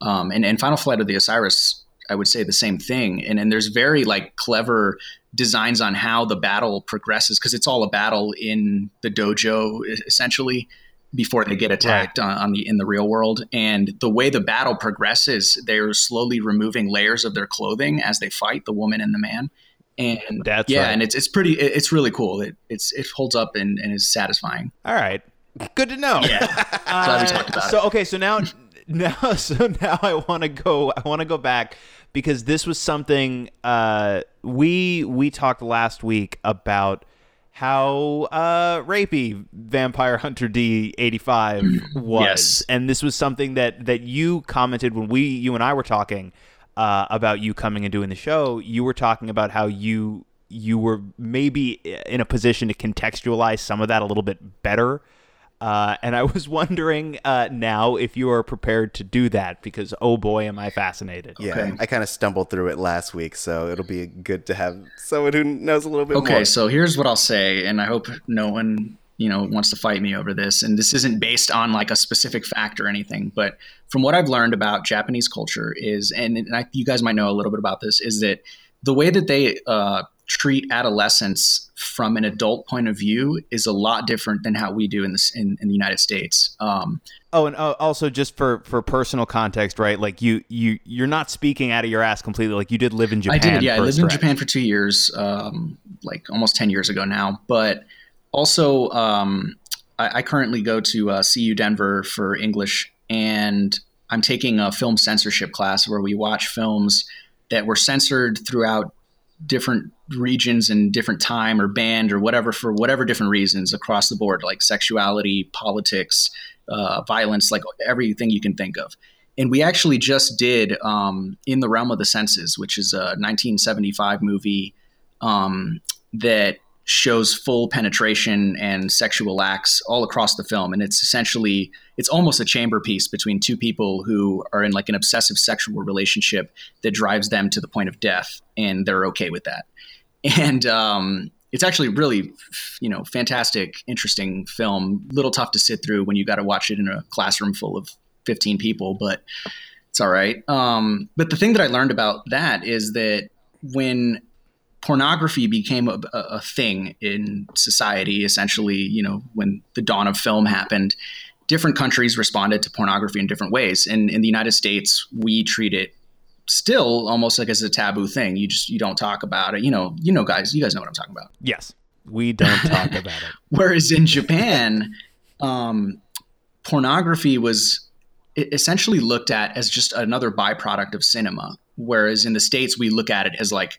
Um, and and Final Flight of the Osiris, I would say the same thing. And and there's very like clever designs on how the battle progresses because it's all a battle in the dojo essentially before they get attacked on, on the in the real world and the way the battle progresses they're slowly removing layers of their clothing as they fight the woman and the man and That's yeah right. and it's it's pretty it's really cool it it's it holds up and, and is satisfying All right. Good to know. yeah glad we talked about Uh, so okay, so now now so now I want to go I want to go back because this was something uh we we talked last week about how uh rapey Vampire Hunter D 85 was Yes. and this was something that that you commented when we you and I were talking uh, about you coming and doing the show you were talking about how you you were maybe in a position to contextualize some of that a little bit better uh, and I was wondering uh, now if you are prepared to do that because oh boy, am I fascinated. Yeah, Okay. I kind of stumbled through it last week, so it'll be good to have someone who knows a little bit more. Okay, more. so here's what I'll say, and I hope no one you know wants to fight me over this. And this isn't based on like a specific fact or anything, but from what I've learned about Japanese culture is, and, and I, you guys might know a little bit about this, is that the way that they uh, treat adolescence from an adult point of view is a lot different than how we do in this in, in the United States. Um, Oh, and uh, also just for for personal context, right? Like you you you're not speaking out of your ass completely. Like you did live in Japan. I did, yeah. I lived in. Japan for two years, um, like almost ten years ago now. But also, um, I, I currently go to uh, CU Denver for English, and I'm taking a film censorship class where we watch films that were censored throughout different regions and different time or banned or whatever for whatever different reasons across the board, like sexuality, politics, uh, violence, like everything you can think of. And we actually just did um, In the Realm of the Senses, which is a 1975 movie um, that shows full penetration and sexual acts all across the film. And it's essentially, it's almost a chamber piece between two people who are in like an obsessive sexual relationship that drives them to the point of death. And they're okay with that. And um, it's actually really, you know, fantastic, interesting film. Little tough to sit through when you got to watch it in a classroom full of 15 people, but it's all right. Um, but the thing that I learned about that is that when pornography became a, a, thing in society, essentially, you know, when the dawn of film happened, different countries responded to pornography in different ways. And in the United States, we treat it still almost like as a taboo thing. You just you don't talk about it. You know, you know, guys, you guys know what I'm talking about. Yes, we don't talk about it. Whereas in Japan, um, pornography was essentially looked at as just another byproduct of cinema. Whereas in the States, we look at it as like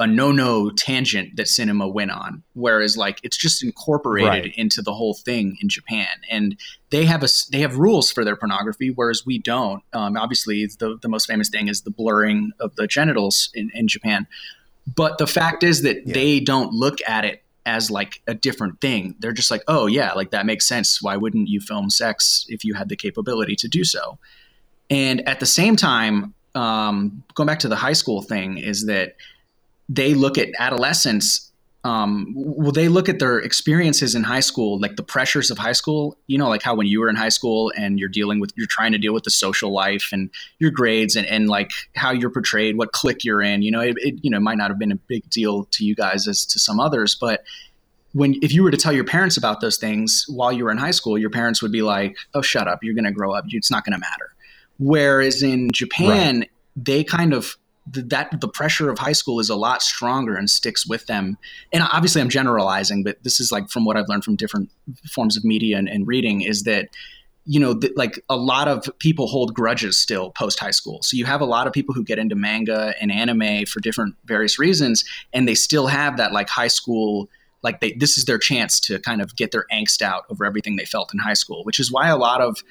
a no-no tangent that cinema went on whereas like it's just incorporated Right. into the whole thing in Japan. And they have a they have rules for their pornography whereas we don't. Um, obviously the, the most famous thing is the blurring of the genitals in, in Japan. But the fact is that they don't look at it as like a different thing. They're just like oh yeah like that makes sense. Why wouldn't you film sex if you had the capability to do so? And at the same time um, going back to the high school thing is that they look at adolescents um, well they look at their experiences in high school like the pressures of high school you know like how when you were in high school and you're dealing with you're trying to deal with the social life and your grades and, and like how you're portrayed what clique you're in you know it, it you know might not have been a big deal to you guys as to some others but when if you were to tell your parents about those things while you were in high school your parents would be like oh shut up. You're going to grow up. It's not going to matter. Whereas in japan they kind of th- that the pressure of high school is a lot stronger and sticks with them. And obviously i'm generalizing but this is like from what i've learned from different forms of media and, and reading is that you know th- like a lot of people hold grudges still post high school. So you have a lot of people who get into manga and anime for different various reasons and they still have that like high school like they this is their chance to kind of get their angst out over everything they felt in high school which is why a lot of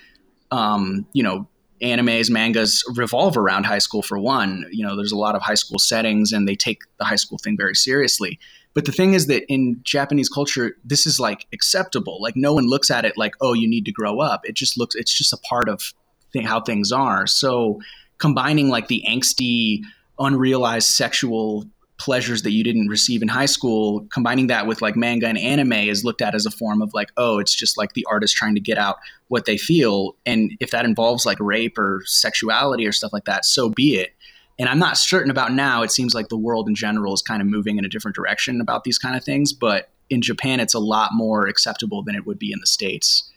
um, you know animes mangas revolve around high school for one. You know there's a lot of high school settings and they take the high school thing very seriously. But the thing is that in japanese culture this is like acceptable. Like no one looks at it like oh you need to grow up. It just looks it's just a part of thing, how things are. So combining like the angsty unrealized sexual pleasures that you didn't receive in high school combining that with like manga and anime is looked at as a form of like oh it's just like the artist trying to get out what they feel. And if that involves like rape or sexuality or stuff like that so be it. And i'm not certain about now. It seems like the world in general is kind of moving in a different direction about these kind of things. But in japan it's a lot more acceptable than it would be in the states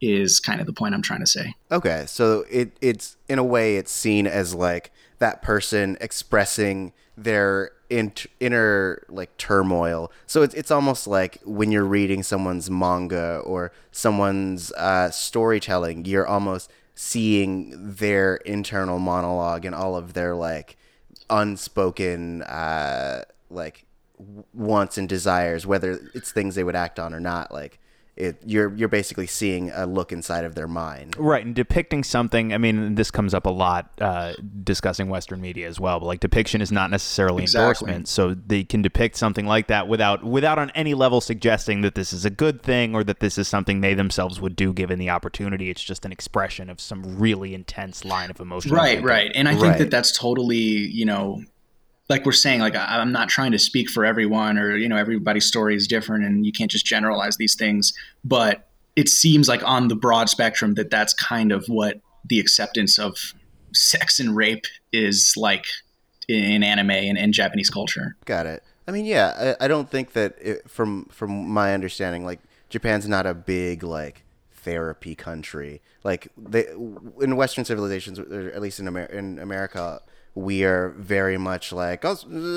is kind of the point i'm trying to say. Okay, so it it's in a way it's seen as like that person expressing their in, inner like turmoil. So it's it's almost like when you're reading someone's manga or someone's uh, storytelling, you're almost seeing their internal monologue and all of their like unspoken uh, like wants and desires, whether it's things they would act on or not. Like it, you're you're basically seeing a look inside of their mind. Right, and depicting something. I mean, this comes up a lot uh, discussing Western media as well. But like, depiction is not necessarily Exactly. endorsement, so they can depict something like that without without on any level suggesting that this is a good thing or that this is something they themselves would do given the opportunity. It's just an expression of some really intense line of emotion. right right and i think Right. that that's totally you know like we're saying like I, i'm not trying to speak for everyone or you know everybody's story is different and you can't just generalize these things but it seems like on the broad spectrum that that's kind of what the acceptance of sex and rape is like in, in anime and, in japanese culture Got it. I mean, yeah, I, I don't think that it, from from my understanding, like Japan's not a big like therapy country. Like they in Western civilizations, or at least in Amer- in America, we are very much like, oh,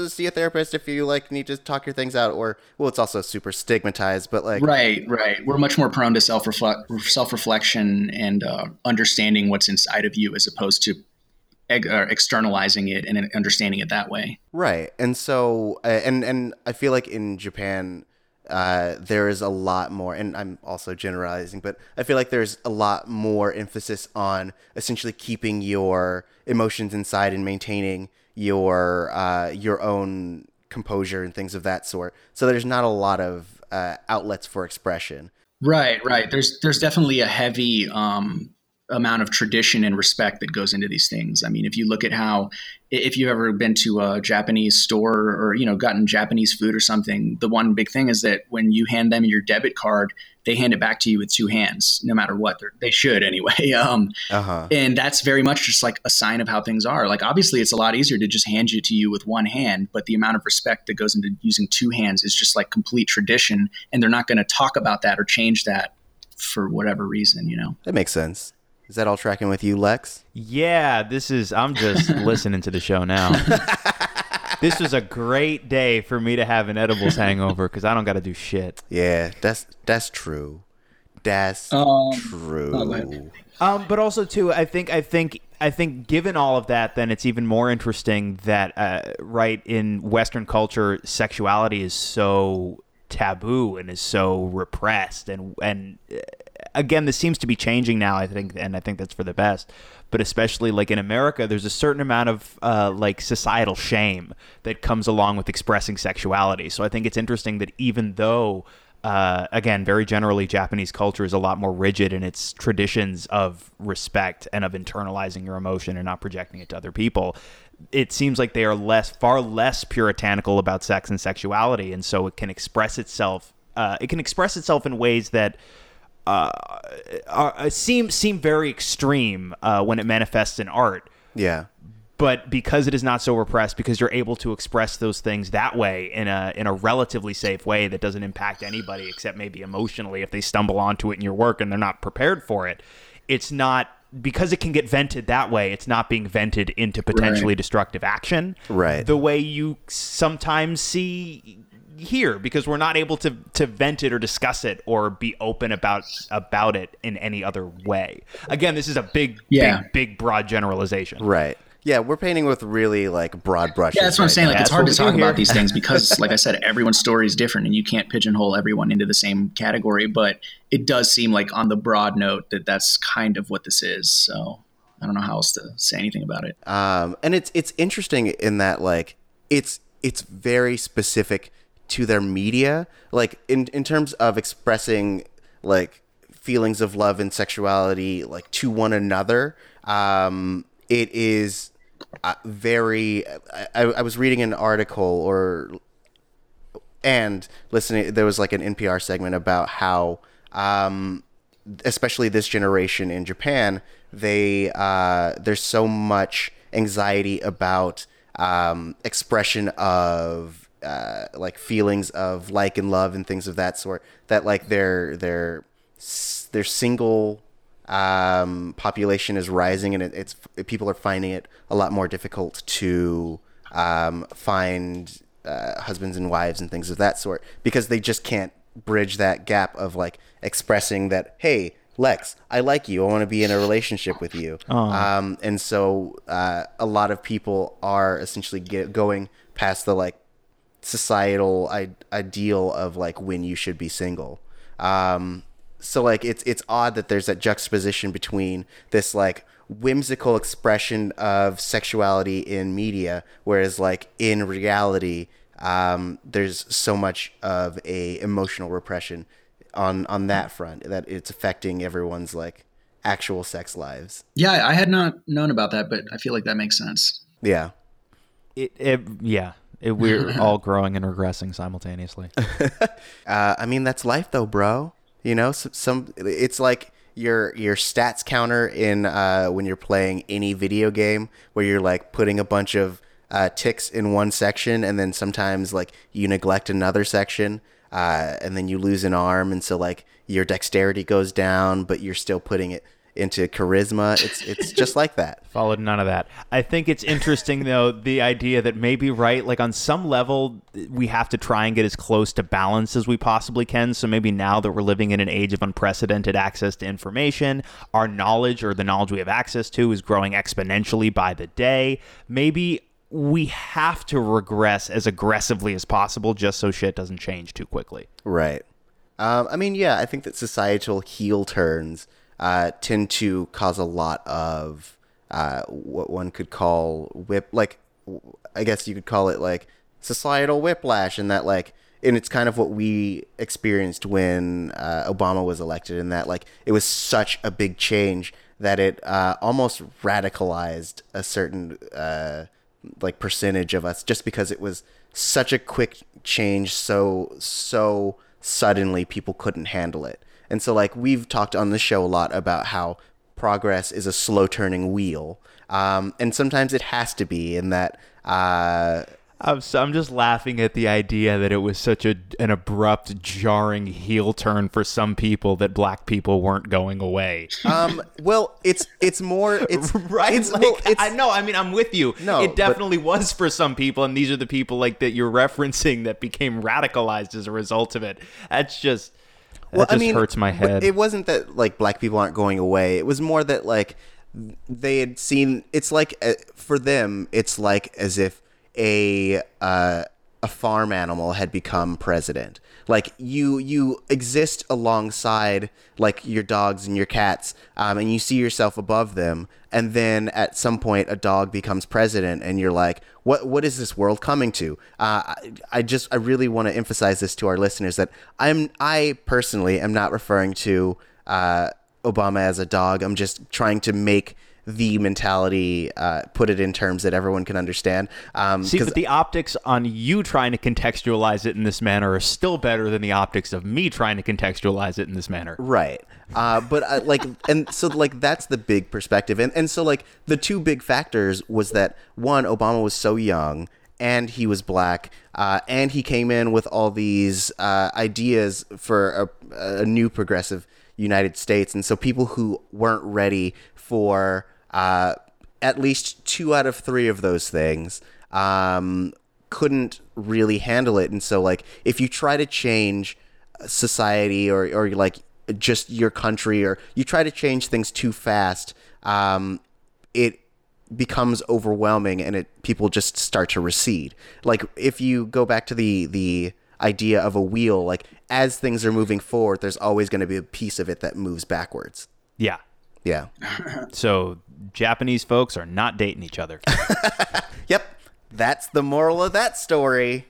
see a therapist if you like need to talk your things out, or well, it's also super stigmatized, but like right right we're much more prone to self self-reflection and uh, understanding what's inside of you as opposed to eg- uh, externalizing it and understanding it that way Right. And so uh, and and I feel like in Japan uh, there is a lot more and I'm also generalizing, but I feel like there's a lot more emphasis on essentially keeping your emotions inside and maintaining your uh, your own composure and things of that sort. So there's not a lot of uh, outlets for expression. Right, right. There's there's definitely a heavy um, amount of tradition and respect that goes into these things. I mean, if you look at how, if you've ever been to a Japanese store or you know gotten Japanese food or something, the one big thing is that when you hand them your debit card, they hand it back to you with two hands, no matter what. They're, they should anyway. Um, Uh huh. and that's very much just like a sign of how things are. Like obviously, it's a lot easier to just hand it to you with one hand, but the amount of respect that goes into using two hands is just like complete tradition, and they're not going to talk about that or change that for whatever reason, you know. That makes sense. Is that all tracking with you, Lex? Yeah, this is. I'm just listening to the show now. this was a great day for me to have an edibles hangover because I don't got to do shit. Yeah, that's that's true. That's Um, true. Um, but also too, I think I think I think given all of that, then it's even more interesting that uh, right in Western culture, sexuality is so taboo and is so repressed, and and uh, again, this seems to be changing now. I think, and I think that's for the best. But especially like in America, there's a certain amount of uh, like societal shame that comes along with expressing sexuality. So I think it's interesting that even though uh, again, very generally, Japanese culture is a lot more rigid in its traditions of respect and of internalizing your emotion and not projecting it to other people. It seems like they are less, far less puritanical about sex and sexuality, and so it can express itself. Uh, it can express itself in ways that uh, are, seem seem very extreme uh, when it manifests in art Yeah. but because it is not so repressed because you're able to express those things that way in a in a relatively safe way that doesn't impact anybody except maybe emotionally if they stumble onto it in your work and they're not prepared for it it's not because it can get vented that way it's not being vented into potentially Right. destructive action Right. the way you sometimes see here because we're not able to to vent it or discuss it or be open about about it in any other way again this is a big Yeah. big big broad generalization Right. Yeah, we're painting with really like broad brushes. Yeah, that's what I'm saying. now. Like, it's hard to we do talk about these things because, like I said, everyone's story is different, and you can't pigeonhole everyone into the same category. But it does seem like, on the broad note, that that's kind of what this is. So I don't know how else to say anything about it. um, and it's it's interesting in that like it's it's very specific to their media like in in terms of expressing like feelings of love and sexuality like to one another um it is uh, very I, I was reading an article or and listening there was like an npr segment about how um especially this generation in Japan, they uh, there's so much anxiety about um, expression of uh, like feelings of like and love and things of that sort that like their their their single um, population is rising and it, it's people are finding it a lot more difficult to um, find uh, husbands and wives and things of that sort because they just can't bridge that gap of like expressing that hey lex i like you. I want to be in a relationship with you. Um, and so uh, a lot of people are essentially get, going past the like societal I- ideal of like when you should be single. Um, so like it's it's odd that there's that juxtaposition between this like whimsical expression of sexuality in media whereas like in reality um, there's so much of a emotional repression on on that front that it's affecting everyone's like actual sex lives. Yeah, I had not known about that, but I feel like that makes sense. yeah. It, it yeah it, we're all growing and regressing simultaneously Uh, I mean, that's life, though, bro. You know, some, some it's like your your stats counter in uh, when you're playing any video game, where you're like putting a bunch of uh, ticks in one section, and then sometimes like you neglect another section, uh, and then you lose an arm, and so like your dexterity goes down, but you're still putting it into charisma. It's it's just like that. followed none of that i think it's interesting though the idea that maybe right like on some level we have to try and get as close to balance as we possibly can so maybe now that we're living in an age of unprecedented access to information our knowledge or the knowledge we have access to is growing exponentially by the day maybe we have to regress as aggressively as possible just so shit doesn't change too quickly Right. Um, I mean, yeah, I think that societal heel turns uh, tend to cause a lot of uh, what one could call whip, like I guess you could call it like societal whiplash, and that like, and it's kind of what we experienced when uh, Obama was elected, and that like it was such a big change that it uh, almost radicalized a certain uh, like percentage of us just because it was such a quick change so so suddenly people couldn't handle it and so like we've talked on the show a lot about how progress is a slow turning wheel um, and sometimes it has to be in that uh, I'm, so, I'm just laughing at the idea that it was such a an abrupt, jarring heel turn for some people that black people weren't going away. um, well it's it's more it's right? it's, like, well, it's I know. I mean, I'm with you. No, it but- definitely was for some people, and these are the people like that you're referencing that became radicalized as a result of it. That's just that just hurts my head. It wasn't that like black people aren't going away. It was more that like they had seen. It's like uh, for them, it's like as if a uh, a farm animal had become president. Like you you exist alongside like your dogs and your cats, um, and you see yourself above them. And then at some point, a dog becomes president, and you're like, "What? What is this world coming to?" Uh, I, I just I really want to emphasize this to our listeners that I'm I personally am not referring to uh, Obama as a dog. I'm just trying to make the mentality, uh, put it in terms that everyone can understand. Um, See, but the optics on you trying to contextualize it in this manner are still better than the optics of me trying to contextualize it in this manner. Right. Uh, but uh, like, and so like that's the big perspective, and and so like the two big factors was that one, Obama was so young, and he was black, uh, and he came in with all these uh, ideas for a, a new progressive United States, and so people who weren't ready for uh, at least two out of three of those things um, couldn't really handle it, and so like if you try to change society or or like just your country or you try to change things too fast um it becomes overwhelming and it people just start to recede. Like if you go back to the the idea of a wheel like as things are moving forward there's always going to be a piece of it that moves backwards. Yeah. yeah. So Japanese folks are not dating each other. Yep. That's the moral of that story.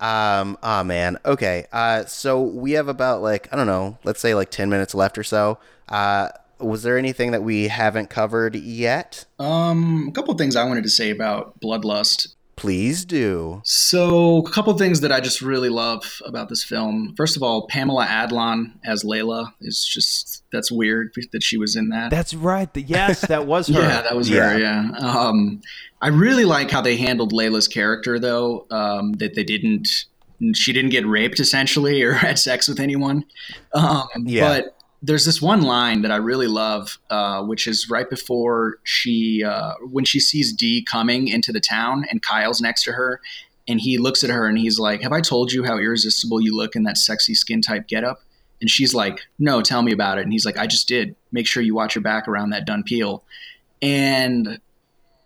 Um, oh man. Okay. Uh, so we have about like, I don't know, let's say like 10 minutes left or so. Uh, was there anything that we haven't covered yet? Um, a couple of things I wanted to say about Bloodlust. Please do. So, a couple of things that I just really love about this film. First of all, Pamela Adlon as Leila is just that's weird that she was in that. That's right. The- Yes, that was her. Yeah, that was her. Yeah. Um, I really like how they handled Leila's character, though. Um, that they didn't, she didn't get raped essentially or had sex with anyone. Um, Yeah. But there's this one line that I really love, uh, which is right before she, uh, when she sees D coming into the town and Kyle's next to her, and he looks at her and he's like, "Have I told you how irresistible you look in that sexy skin type getup?" And she's like, "No, tell me about it." And he's like, "I just did. Make sure you watch your back around that Dhampir." And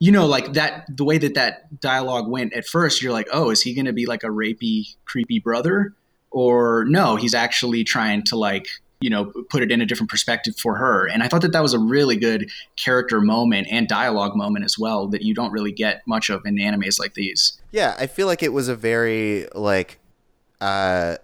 you know, like that, the way that that dialogue went at first, you're like, "Oh, is he going to be like a rapey, creepy brother?" Or no, he's actually trying to like you know put it in a different perspective for her. And i thought that that was a really good character moment and dialogue moment as well that you don't really get much of in animes like these. Yeah, I feel like it was a very like uh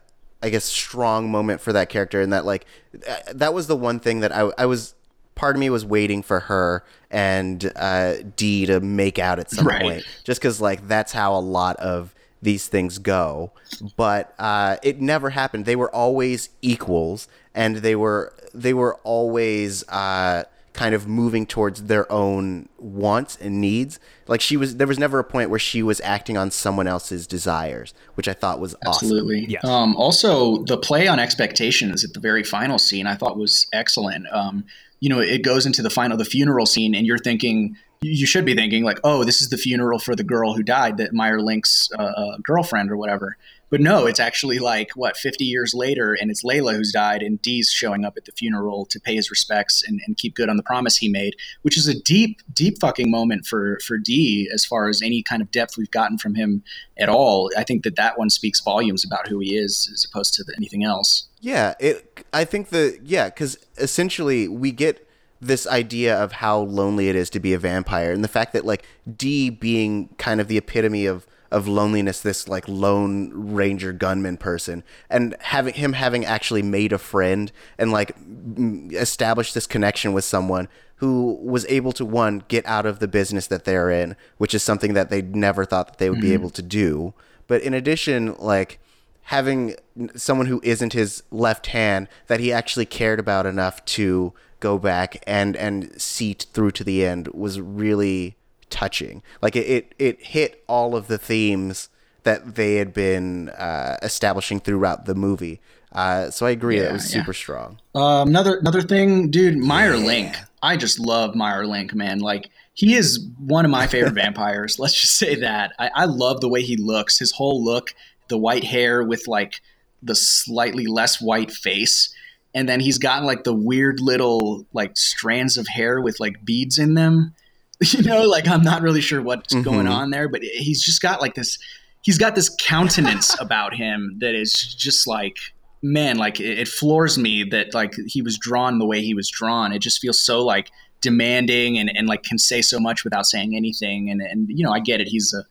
I guess strong moment for that character and that like uh, that was the one thing that I I was part of me was waiting for her and uh D to make out at some Right. point. Just cuz like that's how a lot of these things go but uh it never happened they were always equals and they were they were always uh kind of moving towards their own wants and needs. Like she was, there was never a point where she was acting on someone else's desires, which I thought was awesome. Absolutely. Yes. Um, also, the play on expectations at the very final scene I thought was excellent. Um, you know, it goes into the final, the funeral scene, and you're thinking, you should be thinking like, oh, this is the funeral for the girl who died, that Meier Link's uh, uh, girlfriend or whatever. But no, it's actually like what 50 years later, and it's Leila who's died, and D's showing up at the funeral to pay his respects and, and keep good on the promise he made, which is a deep, deep fucking moment for for Dee as far as any kind of depth we've gotten from him at all. I think that that one speaks volumes about who he is as opposed to the, anything else. Yeah, it. I think the yeah, because essentially we get this idea of how lonely it is to be a vampire, and the fact that like D being kind of the epitome of of loneliness, this like lone ranger gunman person, and having him having actually made a friend and like m- established this connection with someone who was able to one get out of the business that they're in, which is something that they never thought that they would be mm-hmm. able to do. But in addition, like having someone who isn't his left hand that he actually cared about enough to go back and and see through to the end was really touching. Like it it, it hit all of the themes that they had been uh, establishing throughout the movie. Uh, so I agree that Yeah, was yeah. super strong. Um, another another thing, dude, Meier Link. I just love Meier Link, man. Like he is one of my favorite vampires. Let's just say that. I, I love the way he looks. His whole look, the white hair with like the slightly less white face. And then he's got like the weird little like strands of hair with like beads in them. You know, like I'm not really sure what's mm-hmm. going on there, but he's just got like this. He's got this countenance about him that is just like man, like it, it floors me that like he was drawn the way he was drawn. It just feels so like demanding and, and like can say so much without saying anything. And and you know, I get it. He's a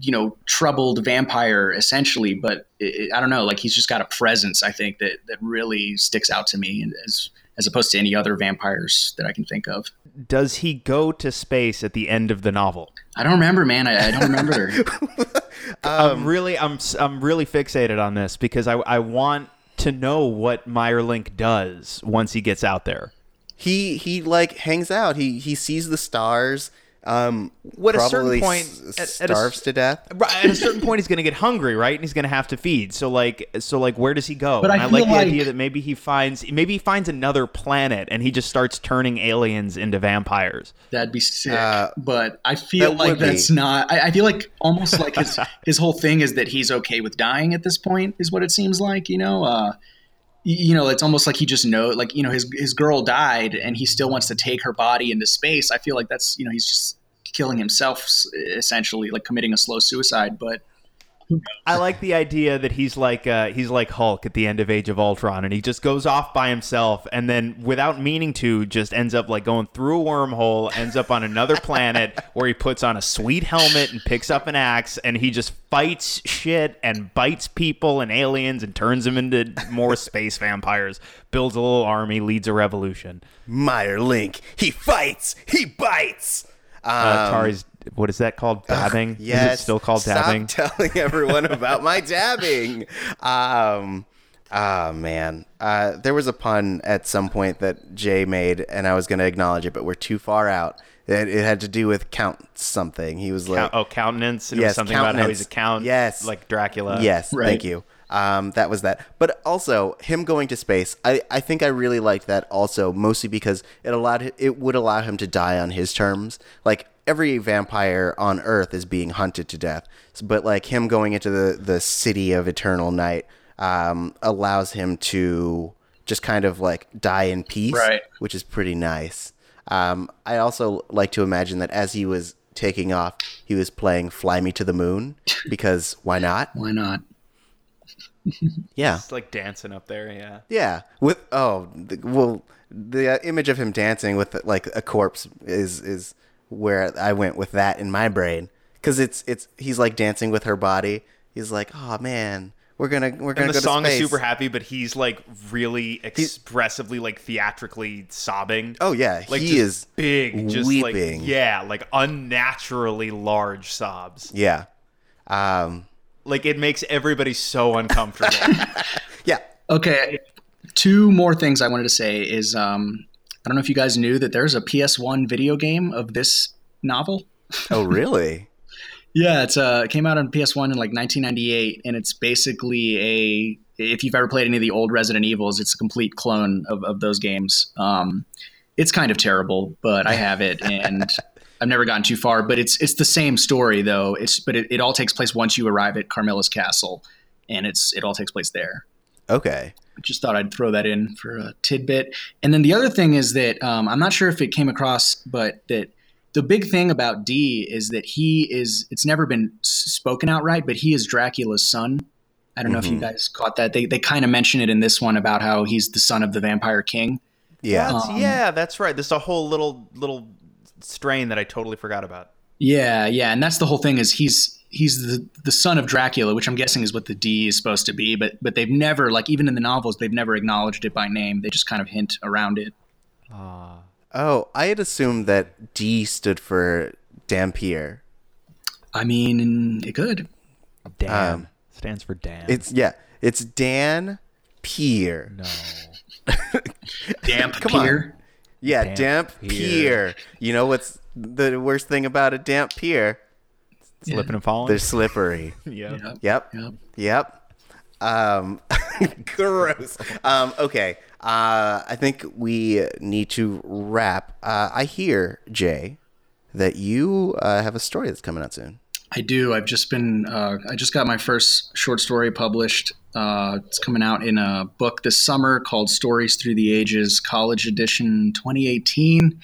you know troubled vampire essentially, but it, I don't know. Like he's just got a presence. I think that that really sticks out to me as as opposed to any other vampires that I can think of. Does he go to space at the end of the novel? I don't remember, man. I, I don't remember. I'm um, really, I'm, I'm really fixated on this because I, I want to know what Meier Link does once he gets out there. He he like hangs out. He he sees the stars. Um, What, at a certain point- s- at- at a s- starves to death. Right, At a certain point, he's going to get hungry, right? And he's going to have to feed. So, like, so like, where does he go? But I and I feel like the like- idea that maybe he finds, maybe he finds another planet, and he just starts turning aliens into vampires. That'd be sick. Uh, but I feel that like would be. that's not. I, I feel like almost like his his whole thing is that he's okay with dying at this point. Is what it seems like. You know. Uh, y- you know, it's almost like he just know, like you know, his his girl died, and he still wants to take her body into space. I feel like that's you know, he's just killing himself essentially, like committing a slow suicide. But I like the idea that he's like uh, he's like Hulk at the end of Age of Ultron, and he just goes off by himself, and then without meaning to, just ends up like going through a wormhole, ends up on another planet where he puts on a sweet helmet and picks up an axe, and he just fights shit and bites people and aliens and turns them into more space vampires. Builds a little army, leads a revolution. Meier Link. He fights. He bites. Uh, Um, Tari's what is that called? Dabbing? Yes. Is it still called Stop dabbing? telling everyone about my dabbing. Um, oh man, uh, there was a pun at some point that Jay made, and I was going to acknowledge it, but we're too far out. It, it had to do with count something. He was like, Count- oh, countenance. And it was Yes, something about how he's a countenance. count. Yes. like Dracula. Yes, Right. thank you. Um, that was that. But also him going to space, I, I think I really liked that also, mostly because it allowed it would allow him to die on his terms. Like every vampire on Earth is being hunted to death, but like him going into the the city of eternal night um, allows him to just kind of like die in peace, Right. which is pretty nice. Um, I also like to imagine that as he was taking off, he was playing "Fly Me to the Moon" because why not? why not? Yeah, It's like dancing up there, yeah. yeah. With oh, the, well, the uh, image of him dancing with like a corpse is is where I went with that in my brain because it's it's he's like dancing with her body. He's like, oh man, we're gonna we're gonna And the go song to is super happy, but he's like really expressively, like theatrically sobbing. Oh yeah, like he just is big, just weeping. like yeah, like unnaturally large sobs. Yeah, um, Like it makes everybody so uncomfortable. yeah. Okay, two more things I wanted to say is um, I don't know if you guys knew that there's a PS1 video game of this novel. Oh really? Yeah, it's uh, it came out on PS1 in like 1998, and it's basically a if you've ever played any of the old Resident Evils, it's a complete clone of, of those games. Um, it's kind of terrible, but I have it, and I've never gotten too far. But it's it's the same story though. It's but it, it all takes place once you arrive at Carmilla's castle, and it's it all takes place there. Okay. Just thought I'd throw that in for a tidbit. And then the other thing is that um, I'm not sure if it came across, but that the big thing about D is that he is, it's never been s- spoken outright, but he is Dracula's son. I don't know if you guys caught that. They, they kind of mention it in this one about how he's the son of the vampire king. Yeah. That's- yeah, that's right. There's a whole little little strain that I totally forgot about. Yeah, yeah, and that's the whole thing is he's he's the the son of Dracula, which I'm guessing is what the D is supposed to be, but but they've never like even in the novels they've never acknowledged it by name. They just kind of hint around it. Oh, I had assumed that D stood for Dhampir. I mean, it could. Dan Um, stands for Dan. It's yeah, it's Dan Pier. no. Damp Come on. pier. Yeah, Damp damp, pier. pier. You know what's the worst thing about a damp pier? Slipping and falling. They're slippery. yeah. Yep. Yep. Yep. Um, gross. Um, okay. Uh, I think we need to wrap. Uh, I hear Jay that you uh, have a story that's coming out soon. I do. I've just been. Uh, I just got my first short story published. Uh, it's coming out in a book this summer called "Stories Through the Ages," College Edition, 2018,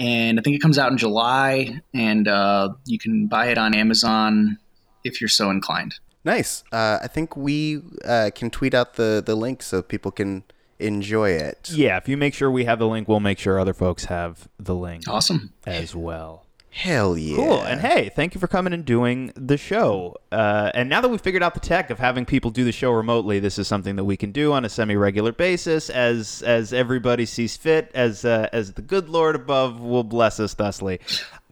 and I think it comes out in July. And uh, you can buy it on Amazon if you're so inclined. Nice. Uh, I think we uh, can tweet out the the link so people can enjoy it. Yeah, if you make sure we have the link, we'll make sure other folks have the link Awesome. as well. Hell yeah. Cool. And hey, thank you for coming and doing the show. Uh, and now that we've figured out the tech of having people do the show remotely, this is something that we can do on a semi-regular basis, as as everybody sees fit, as uh, as the good Lord above will bless us thusly.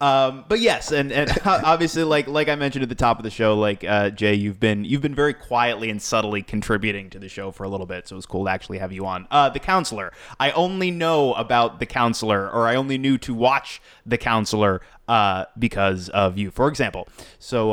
Um, but yes, and, and obviously, like like I mentioned at the top of the show, like uh, Jay, you've been you've been very quietly and subtly contributing to the show for a little bit, so it was cool to actually have you on. Uh, the counselor, I only know about the counselor, or I only knew to watch the counselor uh, because of you, for example. So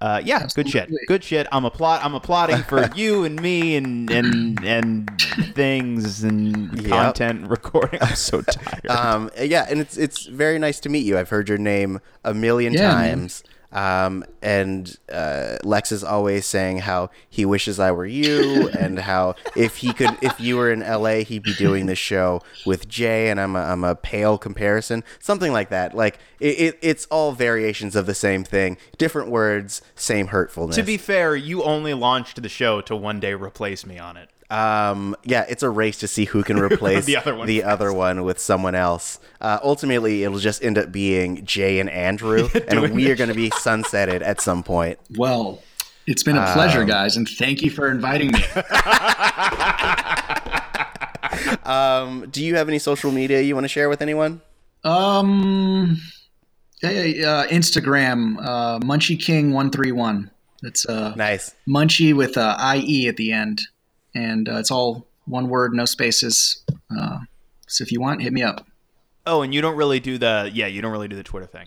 uh, yeah, good shit, good shit. I'm applaud I'm applauding for you and me and and and things and Yep. content recording. I'm so tired. Um, yeah, and it's it's very nice to meet you. I've heard your name a million Yeah, man. Um, and uh, Lex is always saying how he wishes I were you, and how if he could, if you were in LA, he'd be doing this show with Jay, and I'm a, I'm a pale comparison, something like that. Like it, it, it's all variations of the same thing, different words, same hurtfulness. To be fair, you only launched the show to one day replace me on it. Um, yeah, it's a race to see who can replace The other one the other one with someone else. Uh, ultimately, it'll just end up being Jay and Andrew, and we are going to be sunsetted at some point. Well, it's been a pleasure, guys, and thank you for inviting me. Um, do you have any social media you want to share with anyone? Um, yeah, yeah, uh, Instagram, uh, Munchie King one three one. That's uh, Nice. Munchie with uh, IE at the end, and uh, it's all one word, no spaces. Uh, so if you want, hit me up. Oh, and you don't really do the yeah, you don't really do the Twitter thing.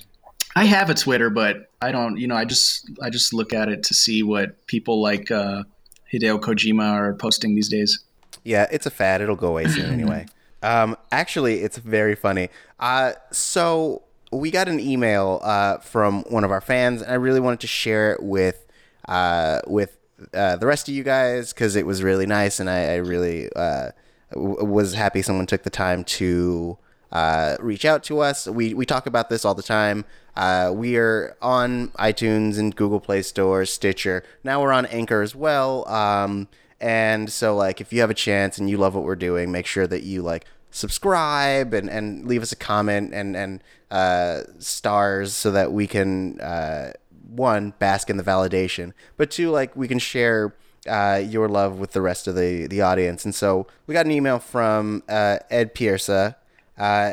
I have a Twitter, but I don't. You know, I just I just look at it to see what people like uh, Hideo Kojima are posting these days. Yeah, it's a fad. It'll go away soon anyway. Um, actually, it's very funny. Uh, so we got an email uh, from one of our fans, and I really wanted to share it with uh, with uh, the rest of you guys because it was really nice, and I, I really uh, w- was happy someone took the time to uh, reach out to us. We we talk about this all the time. Uh, we are on iTunes and Google Play Store, Stitcher. Now we're on Anchor as well. Um, and so, like, if you have a chance and you love what we're doing, make sure that you like subscribe and, and leave us a comment and and uh, stars so that we can uh, one bask in the validation, but two like we can share uh, your love with the rest of the the audience. And so we got an email from uh, Ed Pierce. Uh,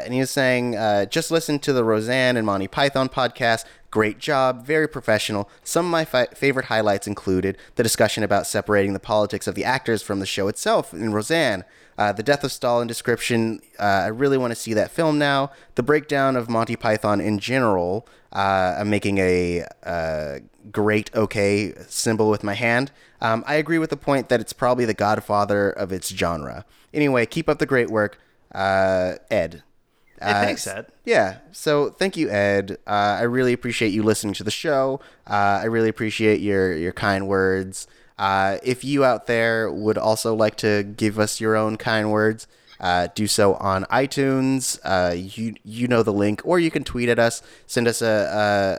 and he was saying, uh, just listen to the Roseanne and Monty Python podcast. Great job, very professional. Some of my fi- favorite highlights included the discussion about separating the politics of the actors from the show itself in Roseanne. Uh, the death of Stalin description, uh, I really want to see that film now. The breakdown of Monty Python in general, uh, I'm making a uh, great okay symbol with my hand. Um, I agree with the point that it's probably the godfather of its genre. Anyway, keep up the great work uh, Ed. Hey, Uh, thanks, Ed. Yeah. So thank you, Ed. Uh, I really appreciate you listening to the show. Uh, I really appreciate your your kind words. Uh, if you out there would also like to give us your own kind words, uh, do so on iTunes. Uh, you you know the link, or you can tweet at us. Send us a,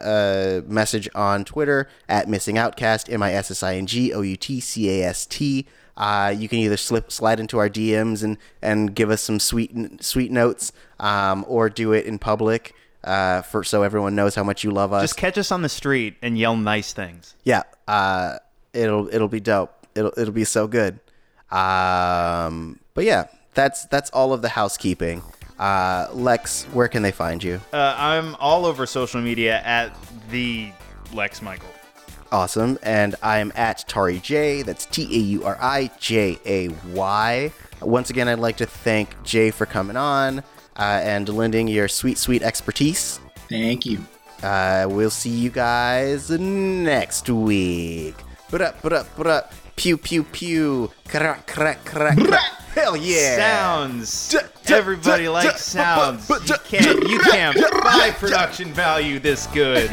a, a message on Twitter at Missing Outcast. M I S S I N G O U T C A S T. Uh, you can either slip slide into our DMs and and give us some sweet sweet notes, um, or do it in public uh, for so everyone knows how much you love us. Just catch us on the street and yell nice things. yeah, uh, it'll it'll be dope. It'll it'll be so good. Um, but yeah, that's that's all of the housekeeping. Uh, Lex, where can they find you? Uh, I'm all over social media at the Lex Michael. Awesome. And I'm at Tauri Jay. That's T A U R I J A Y. Once again, I'd like to thank Jay for coming on uh, and lending your sweet, sweet expertise. Thank you. Uh, we'll see you guys next week. But up, but up, but up. Pew, pew, pew. Crack, crack, crack, crack. Hell yeah. Sounds. Everybody likes sounds. You can't. You can't buy production value this good.